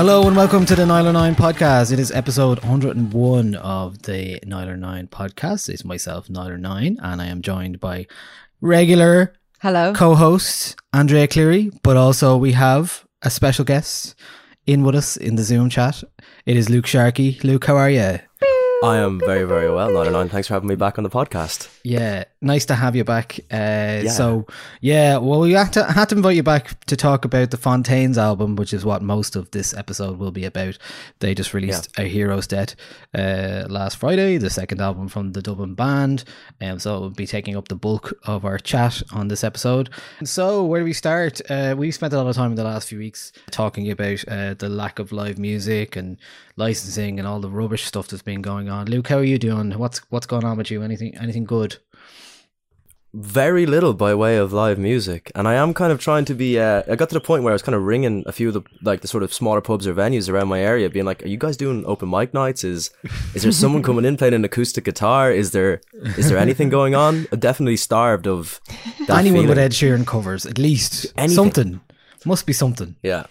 Hello and welcome to the Nialler9 podcast. It is episode 101 of the Nialler9 podcast. It's myself, Nialler9, and I am joined by regular Hello. co host Andrea Cleary, but also we have a special guest in with us in the Zoom chat. It is Luke Sharkey. Luke, how are you? I am very, very well, 99. Thanks for having me back on the podcast. Yeah, nice to have you back. Uh, So, yeah, well, we had to, had to invite you back to talk about the Fontaines album, which is what most of this episode will be about. They just released A Hero's Death uh, last Friday, the second album from the Dublin band. Um, so, it will be taking up the bulk of our chat on this episode. So, where do we start? Uh, we spent a lot of time in the last few weeks talking about uh, the lack of live music and licensing and all the rubbish stuff that's been going on. Luke, how are you doing? What's what's going on with you? Anything anything good? Very little by way of live music, and I am kind of trying to be. Uh, I got to the point where I was kind of ringing a few of the like the sort of smaller pubs or venues around my area, being like, "Are you guys doing open mic nights? Is is there someone coming in playing an acoustic guitar? Is there is there anything going on?" I'm definitely starved of that Anyone with. Ed Sheeran covers, at least Anything. something must be something. Yeah,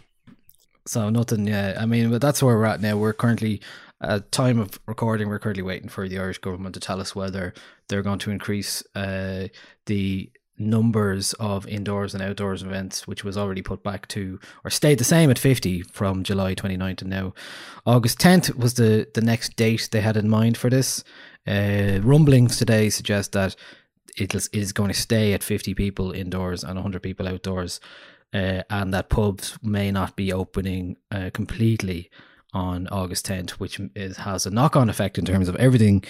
So nothing. Yeah, I mean, but that's where we're at now. We're currently at time of recording. We're currently waiting for the Irish government to tell us whether they're going to increase uh, the numbers of indoors and outdoors events, which was already put back to or stayed the same at 50 from July 29th and now August 10th was the the next date they had in mind for this. Uh, rumblings today suggest that it is- going to stay at 50 people indoors and 100 people outdoors, uh, and that pubs may not be opening uh, completely on August 10th, which is, has a knock on effect in terms of everything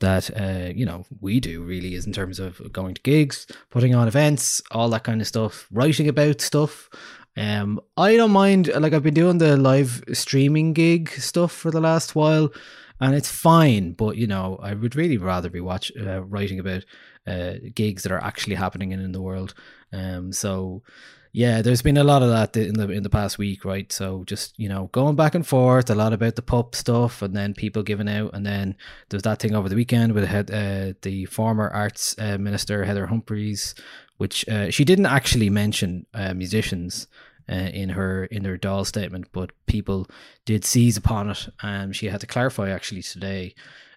that, uh, you know, we do really is in terms of going to gigs, putting on events, all that kind of stuff, writing about stuff. Um, I don't mind, like, I've been doing the live streaming gig stuff for the last while and it's fine. But you know, I would really rather be watch uh, writing about uh, gigs that are actually happening in, in the world. Um, so yeah, there's been a lot of that in the in the past week, right? So just you know, going back and forth, a lot about the PUP stuff, and then people giving out, and then there's that thing over the weekend with uh, the former arts uh, minister Heather Humphreys, which uh, she didn't actually mention uh, musicians uh, in her in her doll statement, but people did seize upon it, and she had to clarify actually today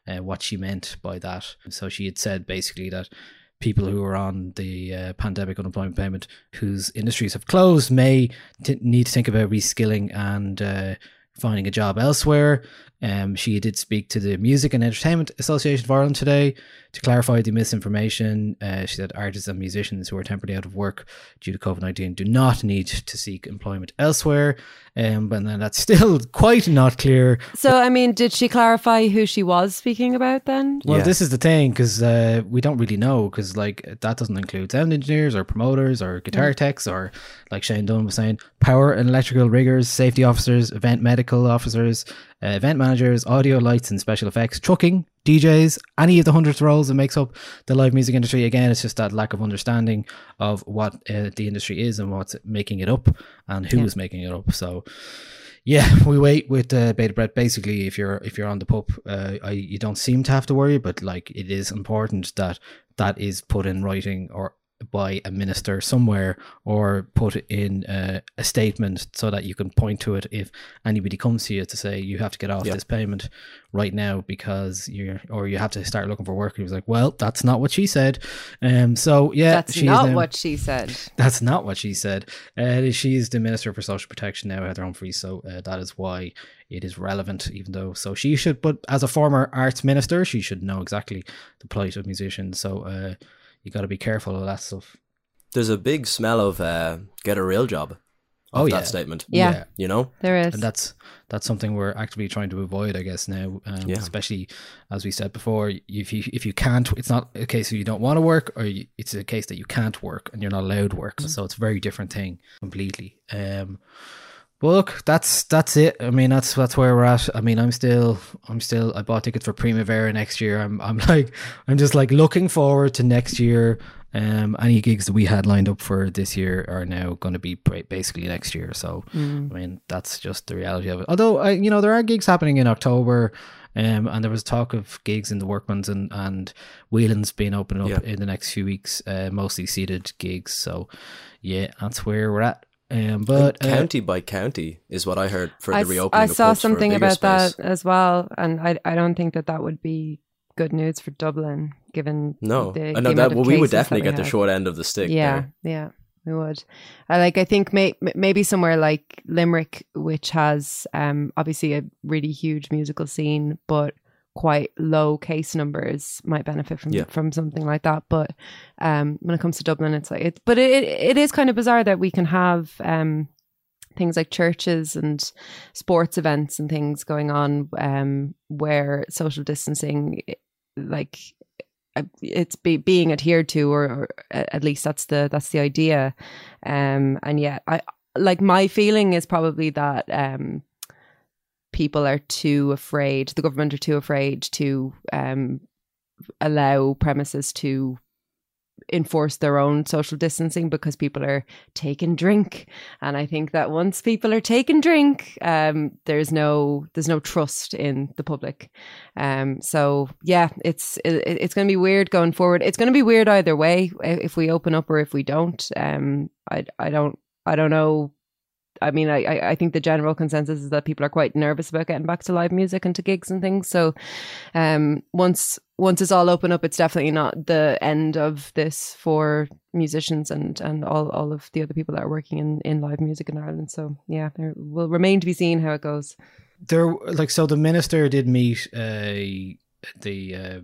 uh, what she meant by that. So she had said basically that people who are on the uh, pandemic unemployment payment whose industries have closed may t- need to think about reskilling and uh, finding a job elsewhere. Um, she did speak to the Music and Entertainment Association of Ireland today to clarify the misinformation. Uh, she said artists and musicians who are temporarily out of work due to COVID 19 do not need to seek employment elsewhere. Um, but then that's still quite not clear. So, I mean, did she clarify who she was speaking about then? Well, Yeah. this is the thing because uh, we don't really know because like that doesn't include sound engineers or promoters or guitar techs or like Shane Dunn was saying, power and electrical riggers, safety officers, event medical officers, uh, event managers, audio lights and special effects, trucking, DJs, any of the hundreds of roles that makes up the live music industry. Again, it's just that lack of understanding of what uh, the industry is and what's making it up and who is Yeah. making it up. So yeah, we wait with uh, beta breath. Basically, if you're if you're on the PUP, uh, I, you don't seem to have to worry, but like it is important that that is put in writing or by a minister somewhere or put in uh, a statement so that you can point to it if anybody comes to you to say you have to get off Yeah. this payment right now because you're or you have to start looking for work. He was like, well, that's not what she said. Um, so yeah, That's she's not now- what she said. that's not what she said. Uh, she is the Minister for Social Protection now, Heather Humphreys. So uh, that is why it is relevant, even though. So she should, but as a former arts minister, she should know exactly the plight of musicians. So uh, you got to be careful of that stuff. There's a big smell of uh, get a real job. Of Oh, that statement. Yeah. You know? There is. And that's that's something we're actively trying to avoid, I guess now. Um, Yeah. Especially as we said before, if you if you can't, it's not a case of you don't want to work, or you, it's a case that you can't work and you're not allowed to work. So it's a very different thing completely. Um, but look, that's that's it. I mean, that's that's where we're at. I mean, I'm still I'm still I bought tickets for Primavera next year. I'm I'm like I'm just like looking forward to next year. Um, any gigs that we had lined up for this year are now going to be basically next year. So I mean, that's just the reality of it. Although I, you know, there are gigs happening in October. Um, and there was talk of gigs in the Workman's and, and Whelan's being opened up Yeah. in the next few weeks, uh, mostly seated gigs. So, yeah, that's where we're at. Um, but uh, county by county is what I heard for I, the s- reopening I of saw pubs for a something about space. that as well, and I I don't think that that would be good news for Dublin, given No, the, I the know amount that. of Well, we would definitely we get the short end of the stick. Yeah, there. yeah, we would. I like. I think may, maybe somewhere like Limerick, which has um obviously a really huge musical scene, but quite low case numbers, might benefit from Yeah. from something like that. But um, when it comes to Dublin, it's like it. But it it is kind of bizarre that we can have um things like churches and sports events and things going on um where social distancing like uh, it's be, being adhered to or, or at least that's the that's the idea um and yet i like my feeling is probably that um people are too afraid the government are too afraid to um allow premises to enforce their own social distancing because people are taking drink. And i think that once people are taking drink um there's no there's no trust in the public. Um so yeah it's it, it's going to be weird going forward. It's going to be weird either way if we open up or if we don't. Um i i don't i don't know I mean, I, I think the general consensus is that people are quite nervous about getting back to live music and to gigs and things. So, um, once once it's all open up, it's definitely not the end of this for musicians and and all all of the other people that are working in in live music in Ireland. So, yeah, there will remain to be seen how it goes. there like so the minister did meet uh the uh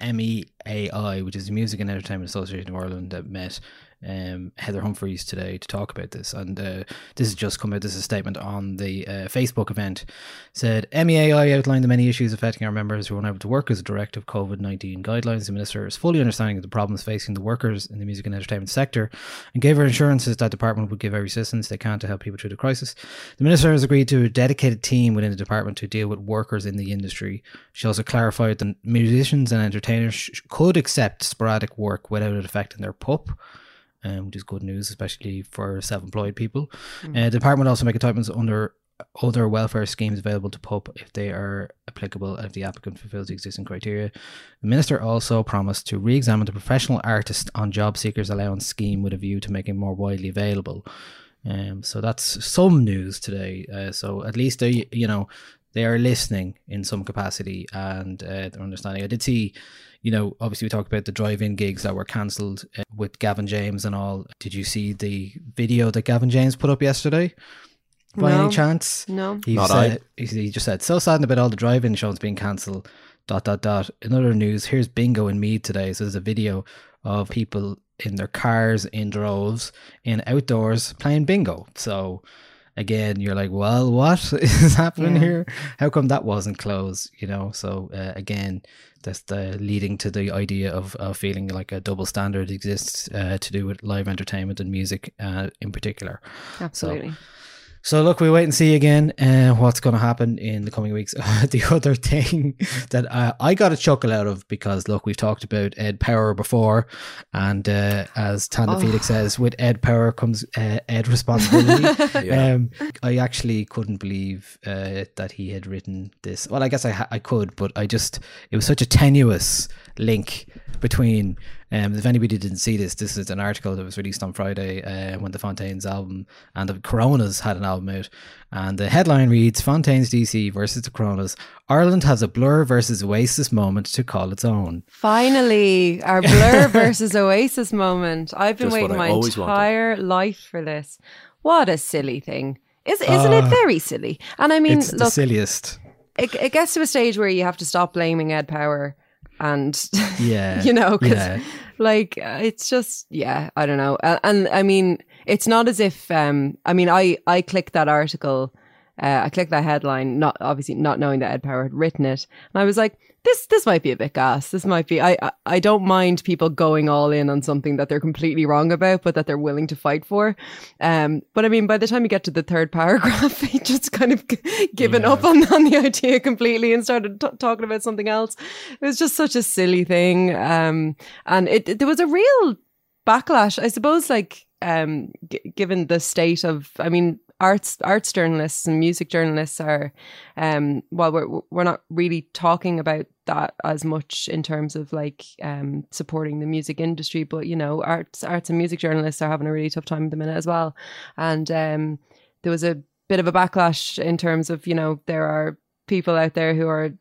MEAI, which is the Music and Entertainment Association of Ireland, that met um, Heather Humphreys today to talk about this. And uh, this has just come out. This is a statement on the uh, Facebook event. Said MEAI outlined the many issues affecting our members who are unable to work as a direct of COVID nineteen guidelines. The minister is fully understanding of the problems facing the workers in the music and entertainment sector, and gave her assurances that department would give every assistance they can to help people through the crisis. The minister has agreed to a dedicated team within the department to deal with workers in the industry. She also clarified that musicians and entertainers sh- could accept sporadic work without it affecting their PUP. Um, which is good news, especially for self-employed people. Uh, the department also make entitlements under other welfare schemes available to PUP if they are applicable and if the applicant fulfills the existing criteria. The minister also promised to re-examine the professional artist on job seekers allowance scheme with a view to making it more widely available. Um, so that's some news today. Uh, so at least they, you know, they are listening in some capacity and uh, they're understanding. I did see, you know, obviously we talked about the drive-in gigs that were cancelled uh, with Gavin James and all. Did you see the video that Gavin James put up yesterday? by No. any chance? No. He Not said, he he just said, so saddened about all the drive-in shows being cancelled. Dot dot dot. In other news, here's bingo in Meath today. So there's a video of people in their cars in droves in outdoors playing bingo. So again, you're like, well, what is happening Yeah. here? How come that wasn't closed? You know. So uh, again, that's the leading to the idea of uh, feeling like a double standard exists uh, to do with live entertainment and music uh, in particular. Absolutely. So look, we wait and see again uh, what's going to happen in the coming weeks. the other thing that uh, I got a chuckle out of because look, we've talked about Ed Power before, and uh, as Tanda Oh. Felix says, with Ed Power comes uh, Ed responsibility. Yeah. um, I actually couldn't believe uh, that he had written this. Well, I guess I ha- I could, but I just it was such a tenuous link between. Um, if anybody didn't see this, this is an article that was released on Friday uh, when the Fontaines album and the Coronas had an album out. And the headline reads Fontaines DC versus the Coronas. Ireland has a Blur versus Oasis moment to call its own. Finally, our Blur versus Oasis moment. I've been Just waiting my always wanted. entire life for this. What a silly thing. Is, isn't it Uh, very silly? And I mean, it's the silliest. it, it gets to a stage where you have to stop blaming Ed Power and Yeah. you know, 'cause, Yeah. like uh, it's just yeah, I don't know. And, and I mean, it's not as if um, I mean, I I clicked that article, uh, I clicked that headline, not obviously not knowing that Ed Power had written it, and I was like, this this might be a bit gas. This might be. I I, I don't mind people going all in on something that they're completely wrong about, but that they're willing to fight for. Um, but I mean, by the time you get to the third paragraph, he just kind of g- given Yeah. up on, on the idea completely and started t- talking about something else. It was just such a silly thing. Um, and it, it- there was a real backlash, I suppose, like, um, g- given the state of, I mean, arts, arts journalists and music journalists are, um, well, we're, we're not really talking about that as much in terms of like, um, supporting the music industry, but you know, arts, arts and music journalists are having a really tough time at the minute as well. And, um, there was a bit of a backlash in terms of, you know, there are people out there who are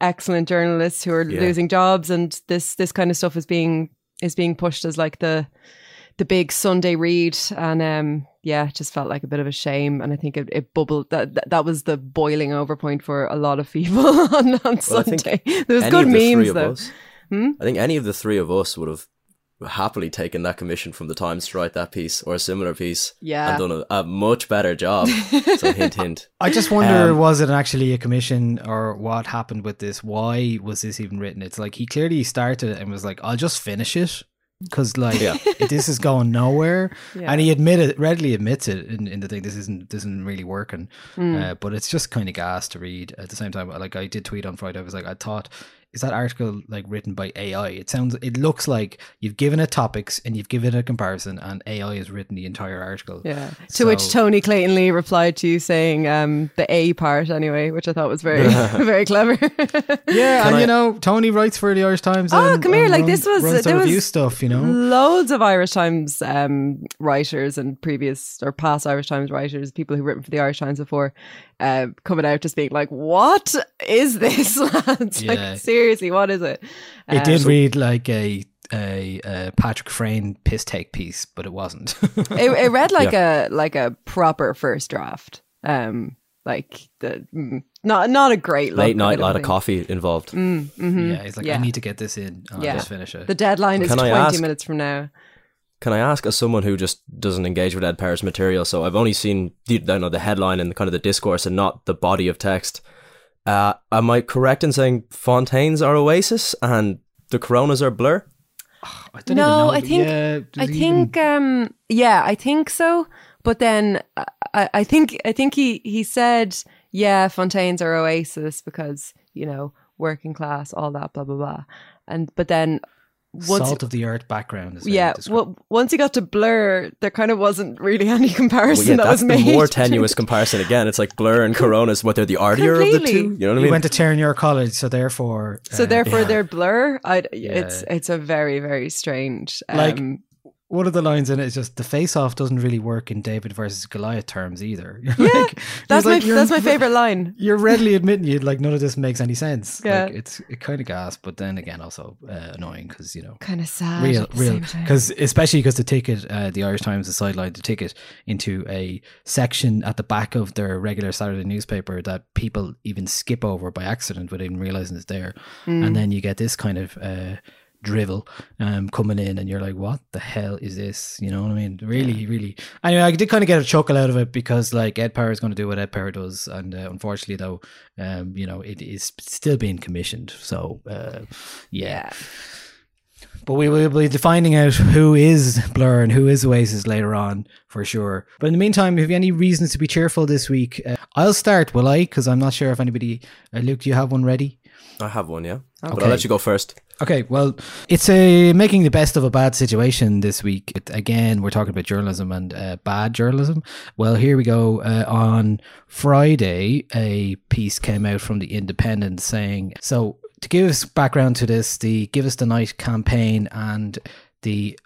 excellent journalists who are Yeah. losing jobs and this this kind of stuff is being is being pushed as like the the big Sunday read and um yeah it just felt like a bit of a shame and I think it, it bubbled that, that that was the boiling over point for a lot of people on, on Well, Sunday there was good the memes though us- Hmm? I think any of the three of us would have happily taken that commission from the Times to write that piece or a similar piece Yeah. and done a, a much better job. so hint, hint. I just wonder Um, was it actually a commission or what happened with this? Why was this even written? It's like he clearly started it and was like, I'll just finish it. Because like Yeah. this is going nowhere, Yeah. and he admitted readily admits it in, in the thing. This isn't this isn't really working, Hmm. uh, but it's just kind of gas to read. At the same time, like I did tweet on Friday, I was like, I thought, is that article like written by AI? It sounds, it looks like you've given it topics and you've given it a comparison, and AI has written the entire article. yeah to which Tony Clayton-Lea replied to you saying um the A part anyway which I thought was very very clever Yeah, Can and I- you know, Tony writes for the Irish Times. Oh, and- come here, and like, run- this was- runs the there review was- stuff. You know, loads of Irish Times um, writers and previous or past Irish Times writers, people who've written for the Irish Times before, uh, coming out just being like, "What is this, lads? Yeah. Like, seriously, what is it?" it Um, did read like a a, a Patrick Freyne piss take piece, but it wasn't. It, it read like a like a proper first draft. Um, like the mm, not not a great Late I night, don't lot of coffee involved. yeah, he's like, yeah. I need to get this in. I'll Yeah. just finish it. The deadline is twenty ask- minutes from now. Can I ask, as someone who just doesn't engage with Ed Power's material, so I've only seen the, I know, the headline and kind of the discourse and not the body of text. Uh, am I correct in saying Fontaines are Oasis and the Coronas are Blur? I don't No, even know. I think- yeah, I does he think um yeah, I think so. But then uh, I, I think I think he he said, yeah, Fontaines are Oasis because, you know, working class, all that, blah blah blah. And but then even once salt of the earth background. Is how yeah, well, once he got to Blur, there kind of wasn't really any comparison Well, yeah, that that's was the made. more tenuous comparison. Again, it's like Blur and Coronas, what they're the artier of the two. You know what I He mean? went to Terenure College, so therefore, so uh, therefore, Yeah. they're Blur. I it's it's a very very strange. Um, Like, one of the lines in it is just the face off doesn't really work in David versus Goliath terms either. Yeah, like- That's my like, that's my favorite line. You're readily admitting you like none of this makes any sense. Yeah. Like it's it kind of gas, but then again also uh, annoying because you know Kind of sad. real real because especially because the ticket uh, the irish times has sidelined the ticket into a section at the back of their regular saturday newspaper that people even skip over by accident without even realizing it's there Mm. and then you get this kind of uh drivel um coming in and you're like what the hell is this you know what i mean really really anyway i did kind of get a chuckle out of it because like ed power is going to do what ed power does and uh, unfortunately though um you know it is still being commissioned so uh yeah but we will be finding out who is Blur and who is Oasis later on for sure. But in the meantime, have you have any reasons to be cheerful this week? Uh, I'll start, will I? Because I'm not sure if anybody. Uh, Luke, do you have one ready? I have one, yeah. But I'll let you go first. Okay, well, it's a making the best of a bad situation this week. It, again, we're talking about journalism and uh, bad journalism. Well, here we go. Uh, on Friday, a piece came out from the Independent saying so. To give us background to this, the Give Us the Night campaign and the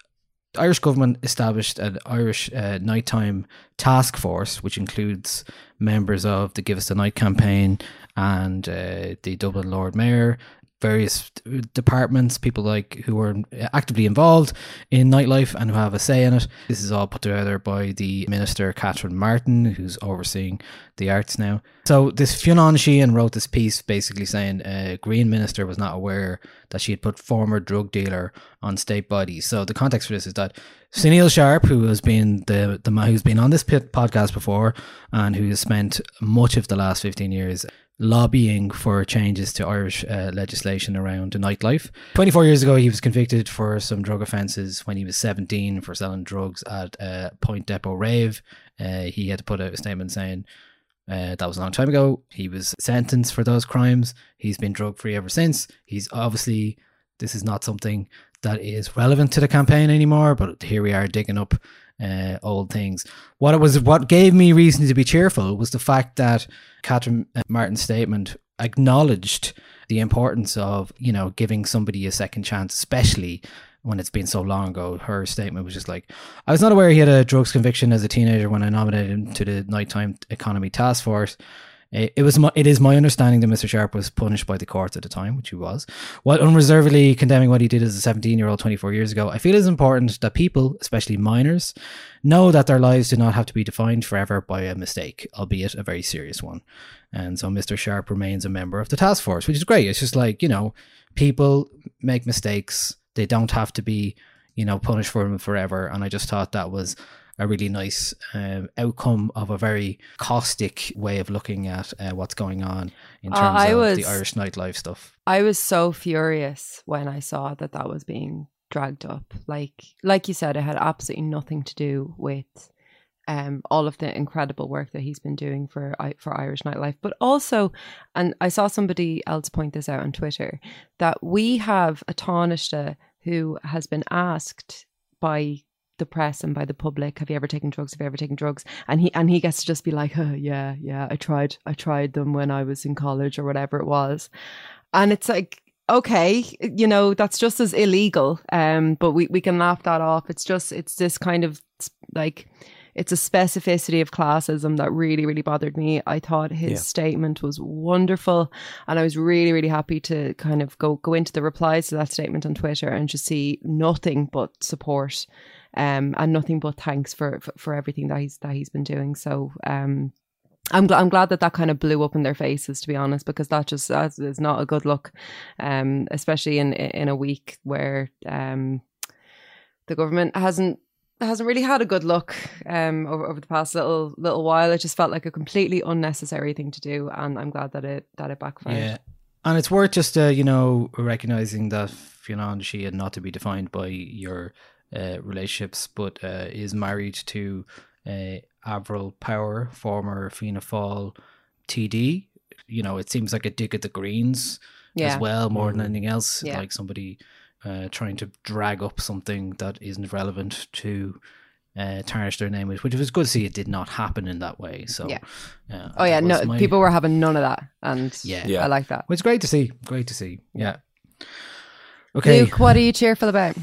Irish government established an Irish uh, nighttime task force, which includes members of the Give Us the Night campaign and uh, the Dublin Lord Mayor, various departments, people like who are actively involved in nightlife and who have a say in it. This is all put together by the minister Catherine Martin, who's overseeing the arts now. So this Fionn Sheahan wrote this piece basically saying a Green minister was not aware that she had put former drug dealer on state bodies. So the context for this is that Sunil Sharpe, who has been the the who's been on this podcast before and who has spent much of the last fifteen years lobbying for changes to Irish uh, legislation around the nightlife. 24 years ago, he was convicted for some drug offences when he was 17 for selling drugs at uh, Point Depot Rave. Uh, he had to put out a statement saying uh, that was a long time ago. He was sentenced for those crimes. He's been drug free ever since. He's obviously, this is not something that is relevant to the campaign anymore, but here we are digging up uh, old things. What it was, what gave me reason to be cheerful was the fact that Catherine uh, Martin's statement acknowledged the importance of you know giving somebody a second chance, especially when it's been so long ago. Her statement was just like, "I was not aware he had a drugs conviction as a teenager when I nominated him to the nighttime economy task force." It it was my, it is my understanding that Mr. Sharpe was punished by the courts at the time, which he was, while unreservedly condemning what he did as a 17 year old 24 years ago. I feel it's important that people, especially minors, know that their lives do not have to be defined forever by a mistake, albeit a very serious one. And so Mr. Sharpe remains a member of the task force, which is great. It's just like, you know, people make mistakes. They don't have to be, you know, punished for them forever. And I just thought that was a really nice um, outcome of a very caustic way of looking at uh, what's going on in Uh, terms I of was- the Irish nightlife stuff. I was so furious when I saw that that was being dragged up. Like, like you said, it had absolutely nothing to do with um, all of the incredible work that he's been doing for for Irish nightlife, but also, and I saw somebody else point this out on Twitter that we have a Taoiseach who has been asked by the press and by the public, "Have you ever taken drugs? Have you ever taken drugs?" And he and he gets to just be like, oh, "Yeah, yeah, I tried, I tried them when I was in college or whatever it was," and it's like okay you know that's just as illegal um but we, we can laugh that off it's just it's this kind of like it's a specificity of classism that really really bothered me i thought his Yeah. statement was wonderful and i was really really happy to kind of go go into the replies to that statement on twitter and just see nothing but support um and nothing but thanks for for, for everything that he's that he's been doing so um I'm, gl- I'm glad that that kind of blew up in their faces, to be honest, because that just that is not a good look, um, especially in in a week where um, the government hasn't hasn't really had a good look um, over, over the past little little while. It just felt like a completely unnecessary thing to do, and I'm glad that it that it backfired. Yeah. And it's worth just, uh, you know, recognizing that Fionn Sheahan not to be defined by your uh, relationships, but uh, is married to uh, Averil Power, former Fianna Fáil TD. You know, it seems like a dig at the Greens Yeah. as well, more than Mhm. anything else. Yeah. Like somebody uh, trying to drag up something that isn't relevant to uh, tarnish their name, which was good to see it did not happen in that way. So, Yeah. uh, Oh yeah, no, my- people were having none of that, and Yeah. Yeah. I like that. Well, it's great to see. Great to see. Yeah. Okay. Luke, what are you cheerful about?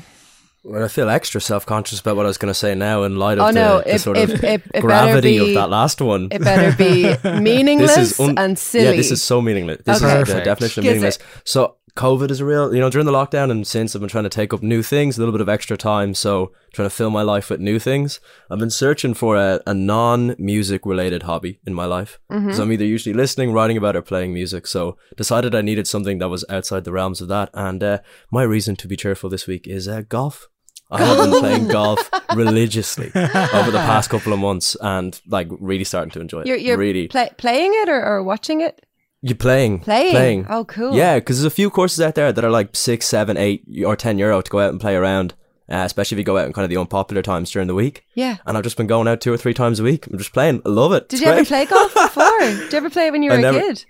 Well, I feel extra self conscious about what I was going to say now in light of Oh, the, no, the it- sort it- of it- gravity be- of that last one. It better be meaningless un- and silly. Yeah, this is so meaningless. This Okay. is the definition of meaningless. So COVID is a real. You know, during the lockdown and since I've been trying to take up new things, a little bit of extra time. So trying to fill my life with new things. I've been searching for a, a non-music related hobby in my life. Mm-hmm. So I'm either usually listening, writing about, or playing music. So decided I needed something that was outside the realms of that. And uh, my reason to be cheerful this week is uh, golf. I have been playing golf religiously over the past couple of months and like really starting to enjoy it. you're you're really. play, playing it or, or watching it? You're playing. Playing. Playing. Oh, cool. Yeah, because there's a few courses out there that are like six, seven, eight, or ten euro to go out and play around. Uh, especially if you go out in kind of the unpopular times during the week. Yeah. And I've just been going out two or three times a week. I'm just playing. I love it. Did It's you ever play golf before? Did you ever play it when you were I a never- kid?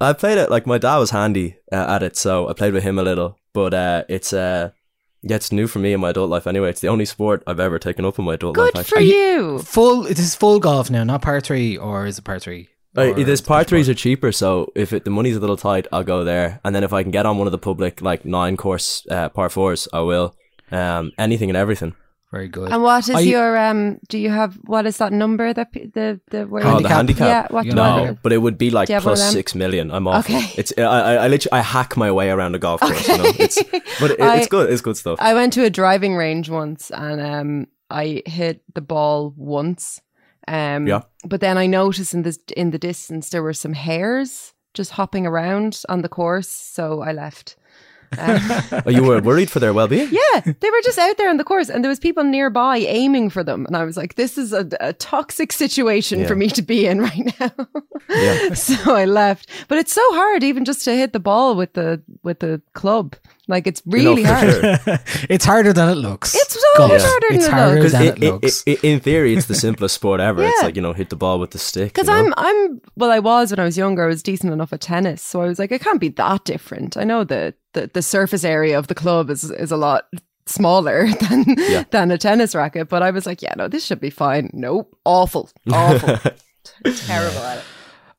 I played it like my dad was handy uh, at it, so I played with him a little. But uh, it's uh, yeah, it's new for me in my adult life. Anyway, it's the only sport I've ever taken up in my adult Good life. Good for Actually, you. Full. This is full golf now, not par three, or is it par three? Or this par par threes are cheaper, so if it, the money's a little tight, I'll go there. And then if I can get on one of the public like nine course uh, par fours, I will. Um, anything and everything. very good. And what is I- your um? Do you have what is that number that pe- the the where Oh, the Handicap? handicap. Yeah, what You know. I No, do? but it would be like Do you have one of them? six million. I'm off. Okay. It's I, I, I literally I hack my way around a golf course. You know, it's but it, I- it's good. It's good stuff. I went to a driving range once and um I hit the ball once. Um Yeah. but then I noticed in the in the distance there were some hares just hopping around on the course, so I left. Um, oh, you were worried for their well-being. yeah, they were just out there on the course, and there was people nearby aiming for them, and I was like, "This is a, a toxic situation Yeah. for me to be in right now." Yeah. so I left, but it's so hard even just to hit the ball with the with the club. Like it's You know, really for hard. sure. it's harder than it looks. It's so much Yeah. harder than It's it looks. than Because it looks. in theory, it's the simplest sport ever. It's like you know, hit the ball with the stick. Because you know? I'm, I'm, well, I was when I was younger. I was decent enough at tennis, so I was like, it can't be that different. I know the the, the surface area of the club is is a lot smaller than Yeah. than a tennis racket, but I was like, yeah, no, this should be fine. Nope, awful, awful, terrible at it.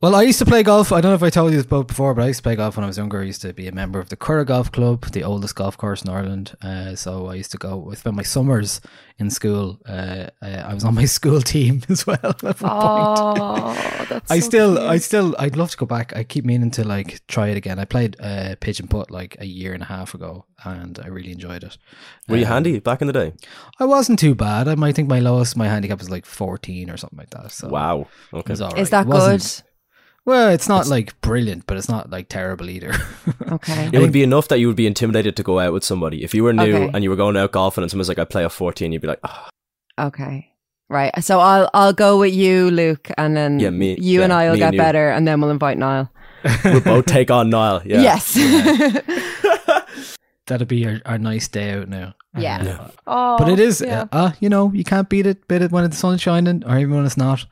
Well, I used to play golf. I don't know if I told you this about before, but I used to play golf when I was younger. I used to be a member of the Curragh Golf Club, the oldest golf course in Ireland. Uh, so I used to go. I spent my summers in school. Uh, uh, I was on my school team as well. At one point. Oh, that's. I so still, cute. I still, I'd love to go back. I keep meaning to like try it again. I played uh, pitch and putt like a year and a half ago, and I really enjoyed it. Were you Um, handy back in the day? I wasn't too bad. I might think my lowest, my handicap was like fourteen or something like that. So Wow. it Okay. was all Is that It good? Well, it's not like brilliant, but it's not like terrible either. Okay. It would be enough that you would be intimidated to go out with somebody. If you were new Okay. and you were going out golfing and someone's like, I play a 14, you'd be like, oh, Okay. Right. So I'll I'll go with you, Luke, and then Yeah, me- you and I will get and better, and then we'll invite Niall. we'll both take on Niall. Yeah. Yes. That'd be our, our nice day out now. Yeah. Uh, Yeah. oh, But it is, yeah. uh, uh, you know, you can't beat it, beat it when the sun's shining or even when it's not.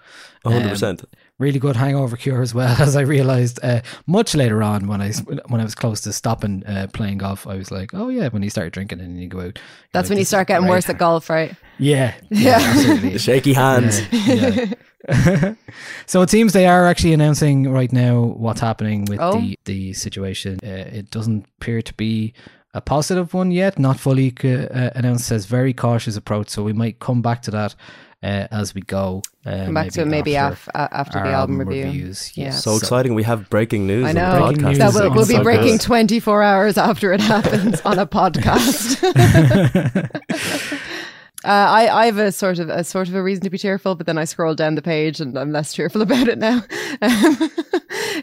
100%. Really good hangover cure as well, as I realized uh, much later on when I s- when I was close to stopping uh, playing golf. I was like, oh yeah, when you start drinking and you go out, That's like, when you start getting great." worse at golf, right? Yeah, Yeah. absolutely. the shaky hands. Yeah. yeah. so it seems they are actually announcing right now what's happening with Oh. the the situation. Uh, it doesn't appear to be a positive one yet, not fully uh, announced. Says very cautious approach, so we might come back to that uh, as we go. Uh, Come back to it maybe af- after the album album review. reviews. Yeah. Yes. So exciting. We have breaking news. I on the know. Breaking podcast. news That is will, we'll be breaking good. 24 hours after it happens on a podcast. Uh, I, I have a sort of a sort of a reason to be cheerful, but then I scroll down the page and I'm less cheerful about it now. Um,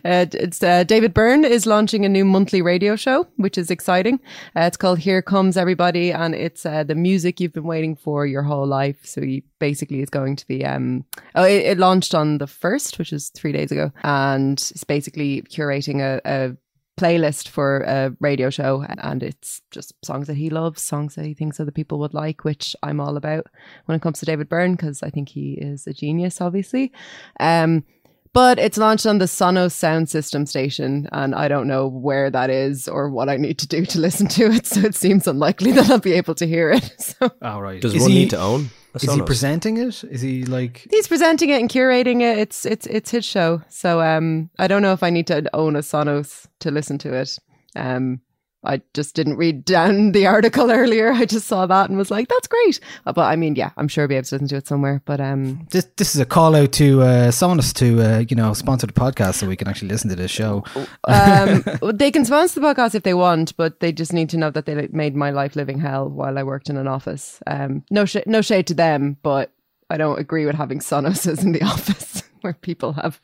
uh, it's uh, David Byrne is launching a new monthly radio show, which is exciting. Uh, it's called Here Comes Everybody, and it's uh, the music you've been waiting for your whole life. So he basically is going to be. Um, oh, it, it launched on the first, which is three days ago, and it's basically curating a, a playlist for a radio show and it's just songs that he loves songs that he thinks other people would like which i'm all about when it comes to david byrne because i think he is a genius obviously. Um but it's launched on the sonos sound system station and i don't know where that is or what i need to do to listen to it so it seems unlikely that i'll be able to hear it so. All right. Does is one he, need to own a Is he presenting it? Is he like? he's presenting it and curating it it's it's it's his show so um i don't know if i need to own a sonos to listen to it um I just didn't read down the article earlier. I just saw that and was like, "That's great." Uh, But I mean, yeah, I'm sure I'll be able to listen to it somewhere. But um, This this is a call out to uh, Sonos to uh, you know sponsor the podcast so we can actually listen to this show. um, they can sponsor the podcast if they want, but they just need to know that they made my life living hell while I worked in an office. Um, no, sh- no shade to them, but I don't agree with having sonoses in the office where people have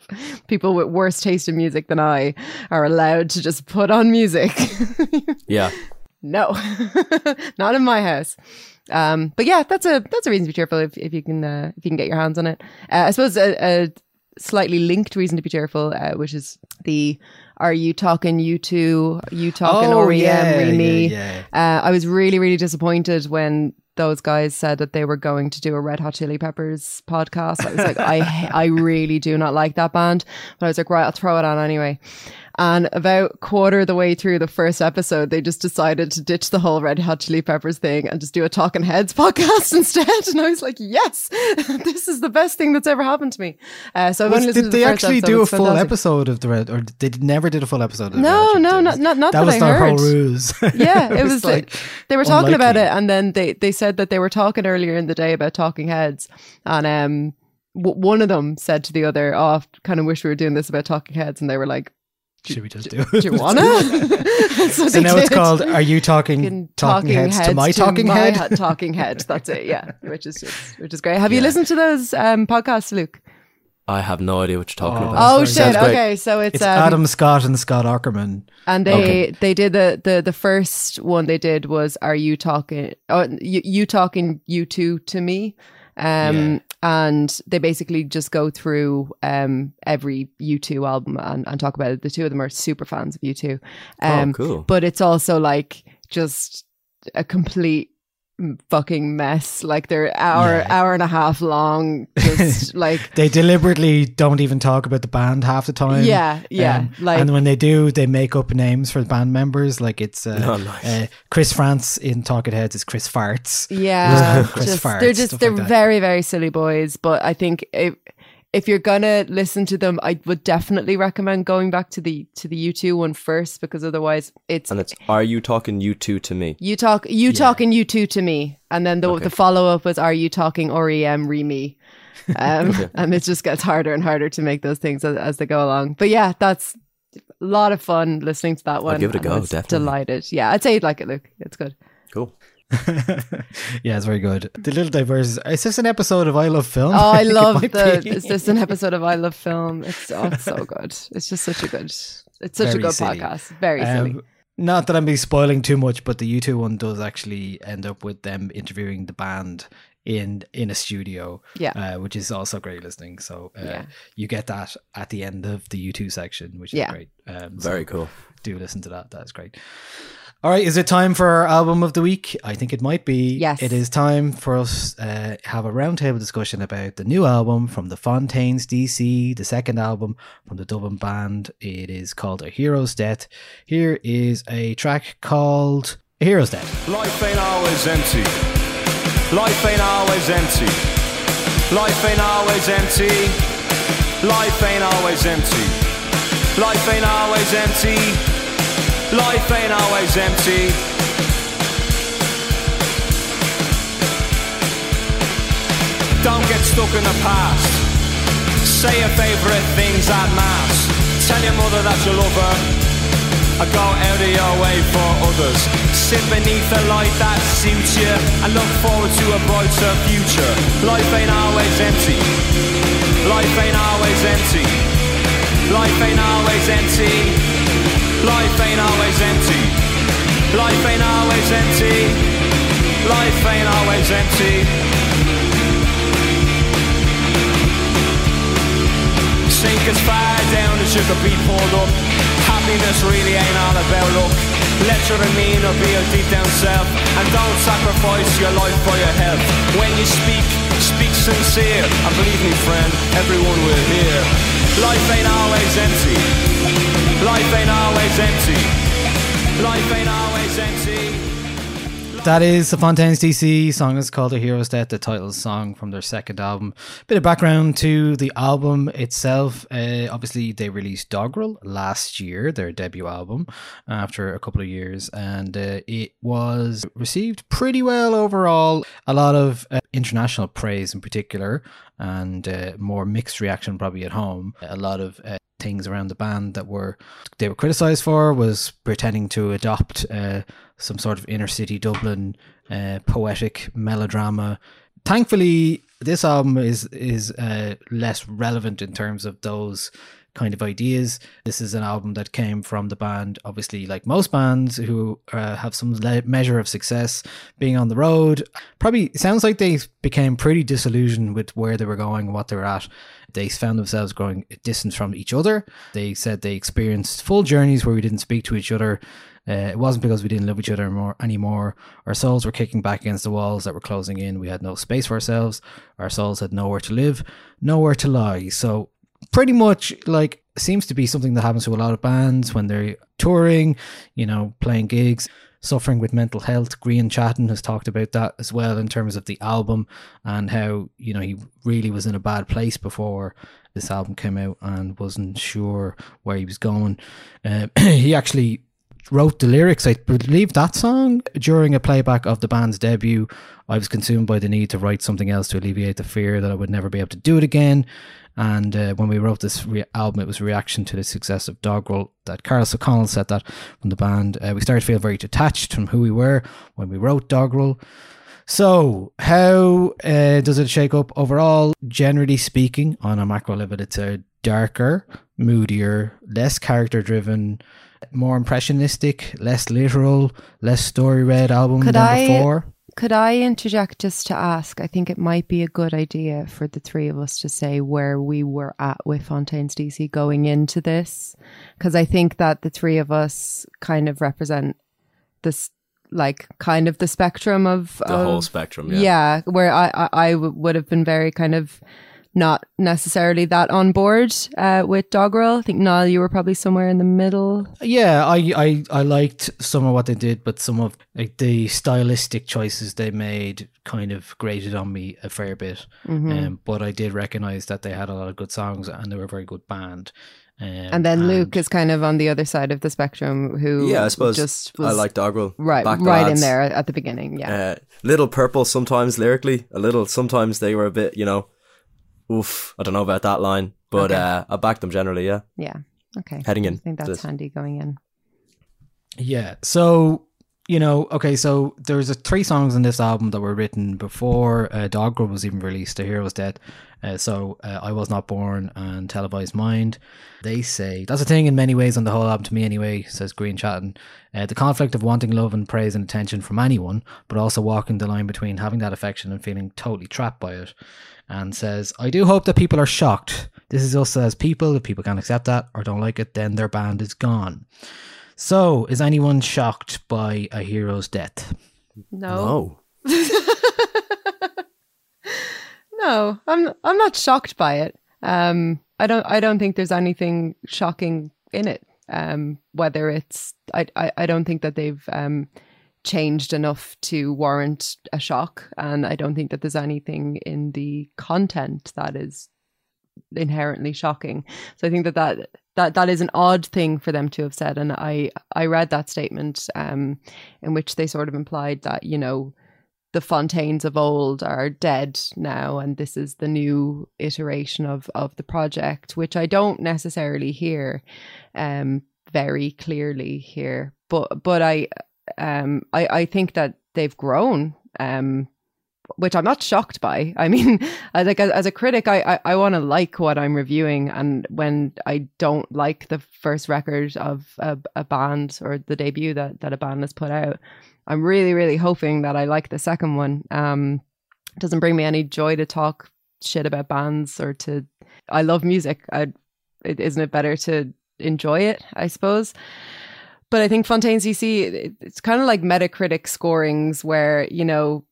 people with worse taste in music than I are allowed to just put on music. Yeah. no, not in my house. Um, but yeah, that's a that's a reason to be cheerful if, if you can uh, if you can get your hands on it. Uh, I suppose a, a slightly linked reason to be cheerful, uh, which is the are you talking you two, you talking Oh, REM, yeah, Remy? yeah, Uh, I was really really disappointed when those guys said that they were going to do a Red Hot Chili Peppers podcast. I was like, I I really do not like that band, but I was like, right, I'll throw it on anyway. And about quarter of the way through the first episode, they just decided to ditch the whole Red Hot Chili Peppers thing and just do a Talking Heads podcast instead. And I was like, yes, this is the best thing that's ever happened to me. Uh, so Was- did to the they actually episode. do a full episode of the Red, or they never did a full episode? Of the Red No, no, not- not- not that that was I their whole heard. ruse. Yeah, it was like they were talking about it, and then they they said that they were talking earlier in the day about talking heads, and um, one of them said to the other, "Oh, I kind of wish we were doing this about talking heads," and they were like, Should we just do it? "Do you wanna?" so So they now it's called "Are you talking Fucking talking, heads, to my talking my head?" ha- talking head. That's it. Yeah, which is just which is great. Have you listened to those um, podcasts, Luke? I have no idea what you're talking Oh. about. Oh shit! Okay, so it's, It's um, Adam Scott and Scott Aukerman. and they Okay. they did the, the the first one they did was are you talking oh you, you talking you two to me um Yeah. and they basically just go through um every U2 album and, and talk about it the two of them are super fans of U2 um oh, cool. but it's also like just a complete fucking mess like they're hour Yeah. hour and a half long just like They deliberately don't even talk about the band half the time. yeah yeah Um, like and when they do, they make up names for the band members. Like it's uh, Oh, nice. uh, Chris Frantz in Talking Heads is Chris Farts. Yeah, Chris just, farts, they're just they're like very very silly boys. But I think if if you're gonna listen to them, I would definitely recommend going back to the to the U two one first because otherwise it's and it's Are you talking U two to me? you talk you talking U two to me, and then the Okay. the follow up was Are you talking REM re me? Um, and it just gets harder and harder to make those things as, as they go along. But yeah, that's a lot of fun listening to that one. give it a go, definitely. Delighted. Yeah, I'd say you'd like it, Luke. It's good. Cool. yeah, it's very good. The little diverse. Is this an episode of I Love Film? Oh, I think love the. be. Is this an episode of I Love Film? It's oh, it's so good. It's just such a good. It's such a good silly. podcast. Very silly. Um, not that I'm be spoiling too much, but the U2 one does actually end up with them interviewing the band in in a studio, Yeah. uh, which is also great listening. So uh, Yeah. you get that at the end of the U2 section, which is Yeah. great. Um, so Very cool. do listen to that. That's great. All right, is it time for our album of the week? I think it might be. Yes. It is time for us uh, have a roundtable discussion about the new album from the Fontaines DC, the second album from the Dublin band. It is called A Hero's Death. Here is a track called A Hero's Death. Life ain't always empty. Life ain't always empty. Life ain't always empty. Life ain't always empty. Life ain't always empty. Life ain't always empty. Don't get stuck in the past. Say your favourite things at mass. Tell your mother that you love her. I go out of your way for others. Sit beneath a light that suits you and look forward to a brighter future. Life ain't always empty. Life ain't always empty. Life ain't always empty. Life ain't always empty. Life ain't always empty. Life ain't always empty. Sink as far down as you could be pulled up. Happiness really ain't all about luck. Let your demeanor be your deep down self And don't sacrifice your life for your health When you speak, speak sincere And believe me friend, everyone will hear Life ain't always empty Life ain't always that is the Fontaines DC song is called A Hero's Death, the title song from their second album. Bit of background to the album itself. Uh, obviously, they released Dogrel last year, their debut album, after a couple of years, and uh, it was received pretty well overall. A lot of uh, international praise in particular, and uh, more mixed reaction probably at home. A lot of uh, things around the band that were they were criticized for was pretending to adopt uh, some sort of inner city Dublin uh, poetic melodrama. Thankfully, this album is is uh, less relevant in terms of those kind of ideas. This is an album that came from the band, obviously, like most bands who uh, have some le- measure of success being on the road. Probably sounds like they became pretty disillusioned with where they were going, what they were at. They found themselves growing distant from each other. They said they experienced full journeys where we didn't speak to each other. Uh, it wasn't because we didn't love each other more anymore. Our souls were kicking back against the walls that were closing in. We had no space for ourselves. Our souls had nowhere to live, nowhere to lie. So pretty much like seems to be something that happens to a lot of bands when they're touring, you know, playing gigs, suffering with mental health. Grian Chatten has talked about that as well in terms of the album and how, you know, he really was in a bad place before this album came out and wasn't sure where he was going. Uh, he actually wrote the lyrics. I believe that song during a playback of the band's debut. I was consumed by the need to write something else to alleviate the fear that I would never be able to do it again. And uh, when we wrote this re- album, it was a reaction to the success of Dogrel that Carlos O'Connell said that from the band. Uh, we started to feel very detached from who we were when we wrote Dogrel. So, how uh, does it shake up overall? Generally speaking, on a macro level, it's a darker, moodier, less character driven, more impressionistic, less literal, less story read album Could than I- before. Could I interject just to ask? I think it might be a good idea for the three of us to say where we were at with Fontaines DC going into this. Because I think that the three of us kind of represent this, like, kind of the spectrum of The of- whole spectrum, yeah. Yeah, where I I would have been very kind of not necessarily that on board uh, with Dogrel. I think, Niall, you were probably somewhere in the middle. Yeah, I, I I liked some of what they did, but some of like the stylistic choices they made kind of grated on me a fair bit. Mm-hmm. Um, but I did recognize that they had a lot of good songs and they were a very good band. Um, And then Luke is kind of on the other side of the spectrum, who Yeah, I suppose just I like Dogrel. right, Back the right in there at the beginning. Yeah, Uh, little purple sometimes lyrically, a little. Sometimes they were a bit, you know, oof. I don't know about that line, but Okay. uh, I back them generally. Yeah, yeah. Okay, Heading in I think that's handy going in. Yeah. So, you know, okay, so there's a, three songs in this album that were written before uh, was even released, A Hero's Death. Uh, so, uh, I Was Not Born and Televised Mind. They say, that's a thing in many ways on the whole album to me anyway, says Grian Chatten. Uh, the conflict of wanting love and praise and attention from anyone, but also walking the line between having that affection and feeling totally trapped by it. And says, I do hope that people are shocked. This is us as people. If people can't accept that or don't like it, then their band is gone. So, is anyone shocked by a hero's death? No, no, no, I'm I'm not shocked by it. Um, I don't I don't think there's anything shocking in it. Um, whether it's I, I I don't think that they've um changed enough to warrant a shock, and I don't think that there's anything in the content that is inherently shocking. So I think that that that that is an odd thing for them to have said, and I I read that statement um in which they sort of implied that you know the Fontaines of old are dead now, and this is the new iteration of of the project, which I don't necessarily hear um very clearly here, but but I um I I think that they've grown um which I'm not shocked by. I mean, like as, as a critic, I I, I want to like what I'm reviewing, and when I don't like the first record of a, a band or the debut that that a band has put out, I'm really really hoping that I like the second one. Um, doesn't bring me any joy to talk shit about bands or to. I love music. I, it, isn't it better to enjoy it? I suppose. But I think Fontaines DC, it's kind of like Metacritic scorings where, you know,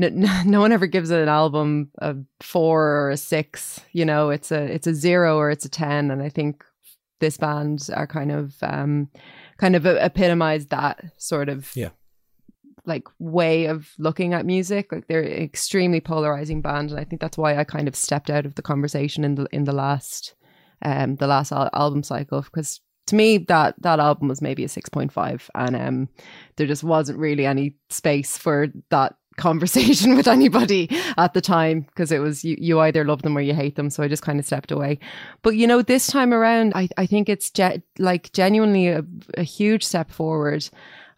n- n- no one ever gives an album a four or a six. You know, it's a it's a zero or it's a ten, and I think this band are kind of um, kind of epitomize that sort of Yeah. like way of looking at music. Like they're an extremely polarizing band, and I think that's why I kind of stepped out of the conversation in the in the last um the last al- album cycle because to me that that album was maybe a 6.5 and um there just wasn't really any space for that conversation with anybody at the time because it was you, you either love them or you hate them so i just kind of stepped away. But you know this time around i, I think it's ge- like genuinely a, a huge step forward.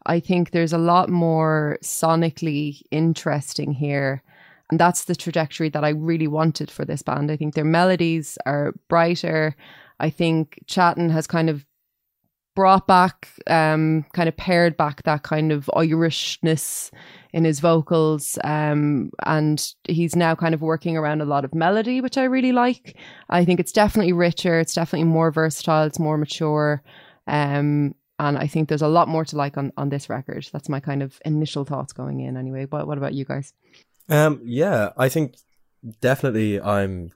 I think there's a lot more sonically interesting here and that's the trajectory that i really wanted for this band. I think their melodies are brighter. I think Chatten has kind of brought back um kind of paired back that kind of irishness in his vocals um and he's now kind of working around a lot of melody which i really like. I think it's definitely richer it's definitely more versatile it's more mature um and i think there's a lot more to like on on this record. That's my kind of initial thoughts going in anyway. But what about you guys? Um, yeah, I think definitely I'm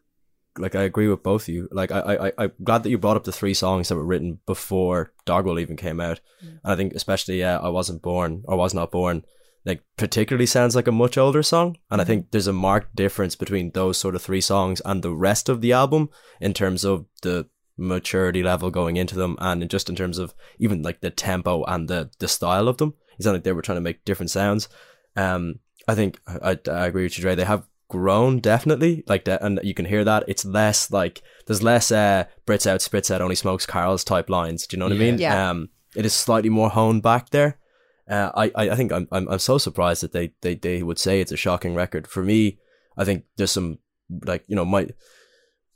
like I agree with both of you. Like I, I, I'm glad that you brought up the three songs that were written before Dogrel even came out. And I think especially yeah, I wasn't born or was not born. Like particularly sounds like a much older song, and I think there's a marked difference between those sort of three songs and the rest of the album in terms of the maturity level going into them, and just in terms of even like the tempo and the the style of them. It's not like they were trying to make different sounds. Um, I think I, I agree with you, Dre. They have grown definitely like that, and you can hear that. It's less like there's less uh Brits out, spits out, only smokes Carls type lines. Do you know what I mean? Yeah. Um, it is slightly more honed back there. Uh, I, I I think I'm, I'm I'm so surprised that they, they they would say it's a shocking record. For me, I think there's some like you know my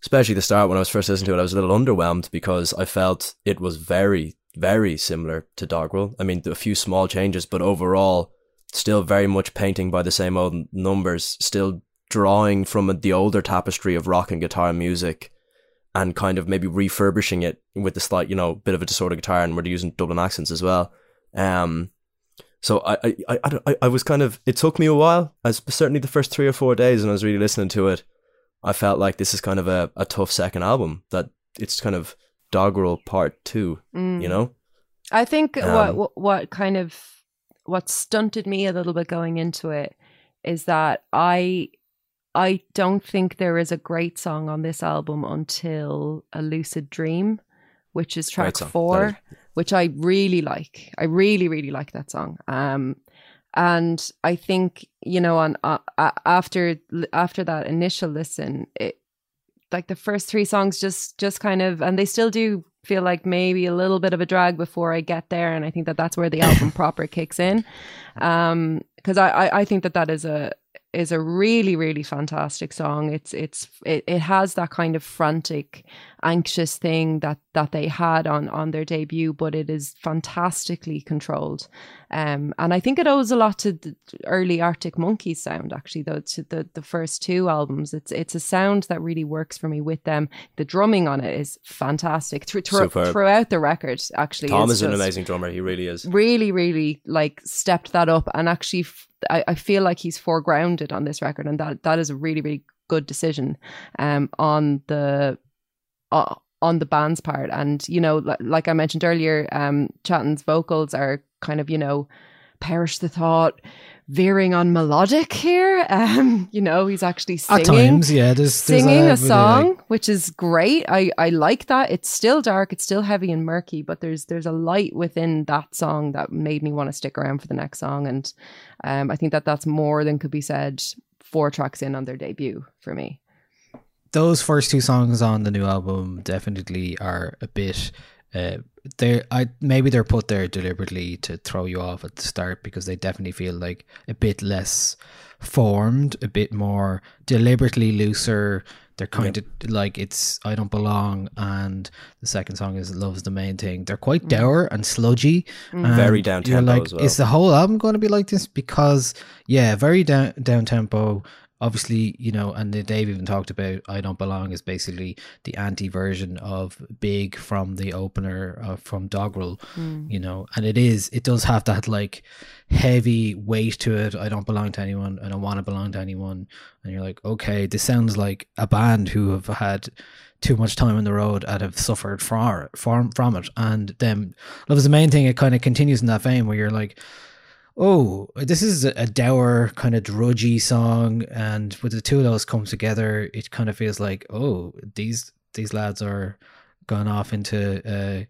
especially the start when I was first listening to it, I was a little underwhelmed because I felt it was very very similar to Dogrel. I mean, a few small changes, but overall, still very much painting by the same old numbers. Still drawing from the older tapestry of rock and guitar music. And kind of maybe refurbishing it with the slight, you know, bit of a distorted guitar, and we're using Dublin accents as well. Um, so I, I, I, I, I- was kind of. It took me a while. As certainly the first three or four days, and I was really listening to it, I felt like this is kind of a, a tough second album. That it's kind of Dogrel Part Two. Mm. You know, I think Um, what, what what kind of what stunted me a little bit going into it is that I I don't think there is a great song on this album until A Lucid Dream, which is track four, is- which I really like. I really really like that song. Um and I think you know on uh, after after that initial listen it like the first three songs just just kind of and they still do feel like maybe a little bit of a drag before I get there and I think that that's where the album proper kicks in um because I, I I think that that is a is a really really fantastic song. It's it's it, it has that kind of frantic anxious thing that that they had on on their debut but it is fantastically controlled. Um and I think it owes a lot to the early Arctic Monkeys sound actually though to the the first two albums. It's it's a sound that really works for me with them. The drumming on it is fantastic. Thro- thro- throughout the record actually Tom it's is an amazing drummer. He really is. really really like stepped that up and actually f- I, I feel like he's foregrounded on this record and that that is a really really good decision um on the uh, on the band's part. And you know li- like i mentioned earlier um Chatten's vocals are kind of you know perish the thought veering on melodic here. Um you know he's actually singing At times, yeah. There's, there's singing a song like- which is great. I i like that. It's still dark it's still heavy and murky but there's there's a light within that song that made me want to stick around for the next song. And um i think that that's more than could be said four tracks in on their debut for me. Those first two songs on the new album definitely are a bit uh they're I maybe they're put there deliberately to throw you off at the start because they definitely feel like a bit less formed, a bit more deliberately looser. They're kind of like it's I don't belong and the second song is love's the main thing. They're quite mm. dour and sludgy. Mm. Very and down you're tempo like, as well. Is the whole album going to be like this? Because yeah, very down down tempo. Obviously, you know, and Dave even talked about "I Don't Belong" is basically the anti version of "Big" from the opener uh, from Dogrel, you know, and it is it does have that like heavy weight to it. I don't belong to anyone. I don't want to belong to anyone. And you're like, okay, this sounds like a band who have had too much time on the road and have suffered from from from it. And then love is the main thing. It kind of continues in that vein where you're like, oh, this is a a dour kind of drudgy song, and with the two of those come together, it kind of feels like, oh, these these lads are gone off into uh,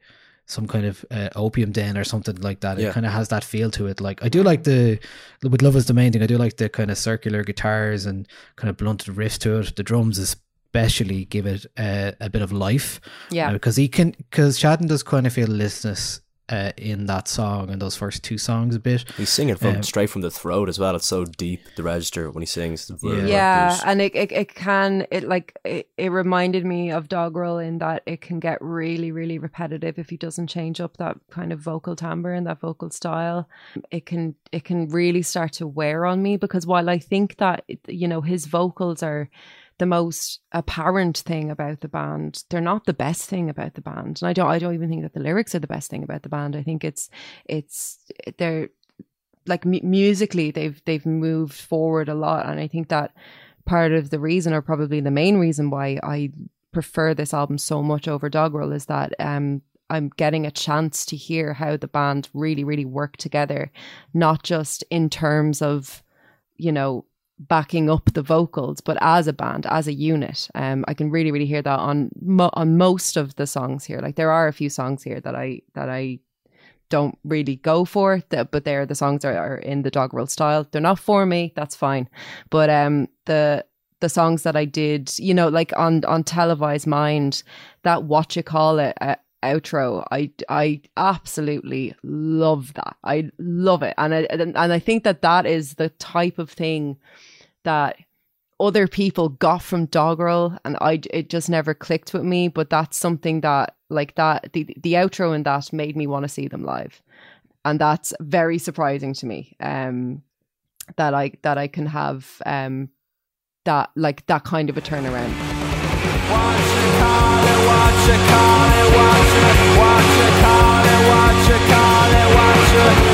some kind of uh, opium den or something like that. Yeah. It kind of has that feel to it. Like I do like the with love is the main thing. I do like the kind of circular guitars and kind of blunted riffs to it. The drums especially give it uh, a bit of life. Yeah. Uh, because he can because Chatten does kind of feel listless uh, in that song and those first two songs a bit. He's singing from Um, straight from the throat as well. It's so deep the register when he sings. It's really, yeah and it, it, it can it like it, it reminded me of Dogrel in that it can get really really repetitive if he doesn't change up that kind of vocal timbre and that vocal style it can it can really start to wear on me because while i think that you know his vocals are the most apparent thing about the band. They're not the best thing about the band. And i don't i don't even think that the lyrics are the best thing about the band. I think it's it's they're like mu- musically they've they've moved forward a lot. And i think that part of the reason or probably the main reason why i prefer this album so much over Dogrel is that um i'm getting a chance to hear how the band really really work together not just in terms of you know backing up the vocals but as a band as a unit um i can really really hear that on mo- on most of the songs here. Like there are a few songs here that i that i don't really go for that but they're the songs are, are in the Dogrel style. They're not for me that's fine. But um the the songs that i did you know like on on televised mind that what you call it uh, outro i i absolutely love that. I love it. And i and i think that that is the type of thing that other people got from Dogrel and i it just never clicked with me but that's something that like that the the outro in that made me want to see them live. And that's very surprising to me um that i that i can have um that like that kind of a turnaround. Televised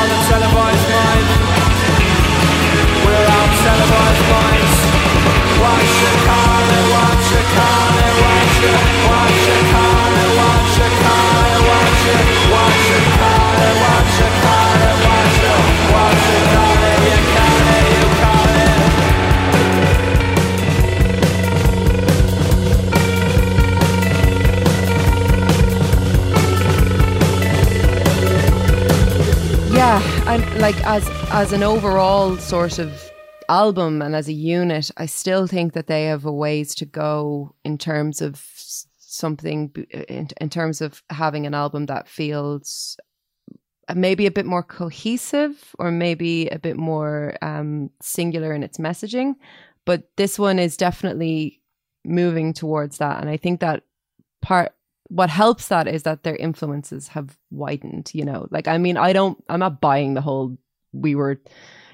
like as as an overall sort of album and as a unit i still think that they have a ways to go in terms of something in, in terms of having an album that feels maybe a bit more cohesive or maybe a bit more um, singular in its messaging. But this one is definitely moving towards that. And i think that part what helps that is that their influences have widened you know? Like i mean i don't i'm not buying the whole we were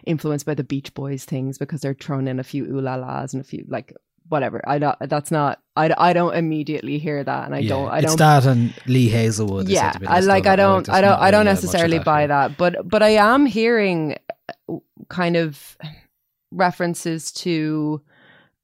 influenced by the beach boys things because they're thrown in a few ooh la las and a few like whatever i don't that's not i, I don't immediately hear that and i Yeah, don't i don't that and Lee Hazlewood. yeah said to be the i like i don't i don't i don't really that much of necessarily that buy that but but i am hearing uh, kind of references to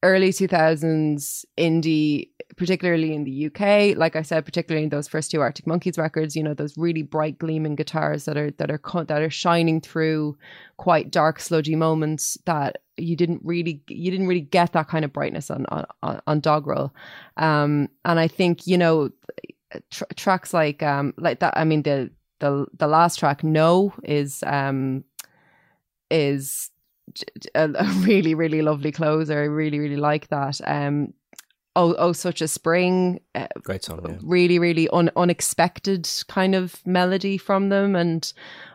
early 2000s indie particularly in the UK like I said particularly in those first two Arctic Monkeys records you know those really bright gleaming guitars that are that are that are shining through quite dark sludgy moments that you didn't really you didn't really get that kind of brightness on on on, Dogrel. Um and I think you know tr- tracks like um like that I mean the the the last track no is um is a really really lovely closer. I really really like that. Um oh oh such a spring uh, Great song, yeah. really really un- unexpected kind of melody from them and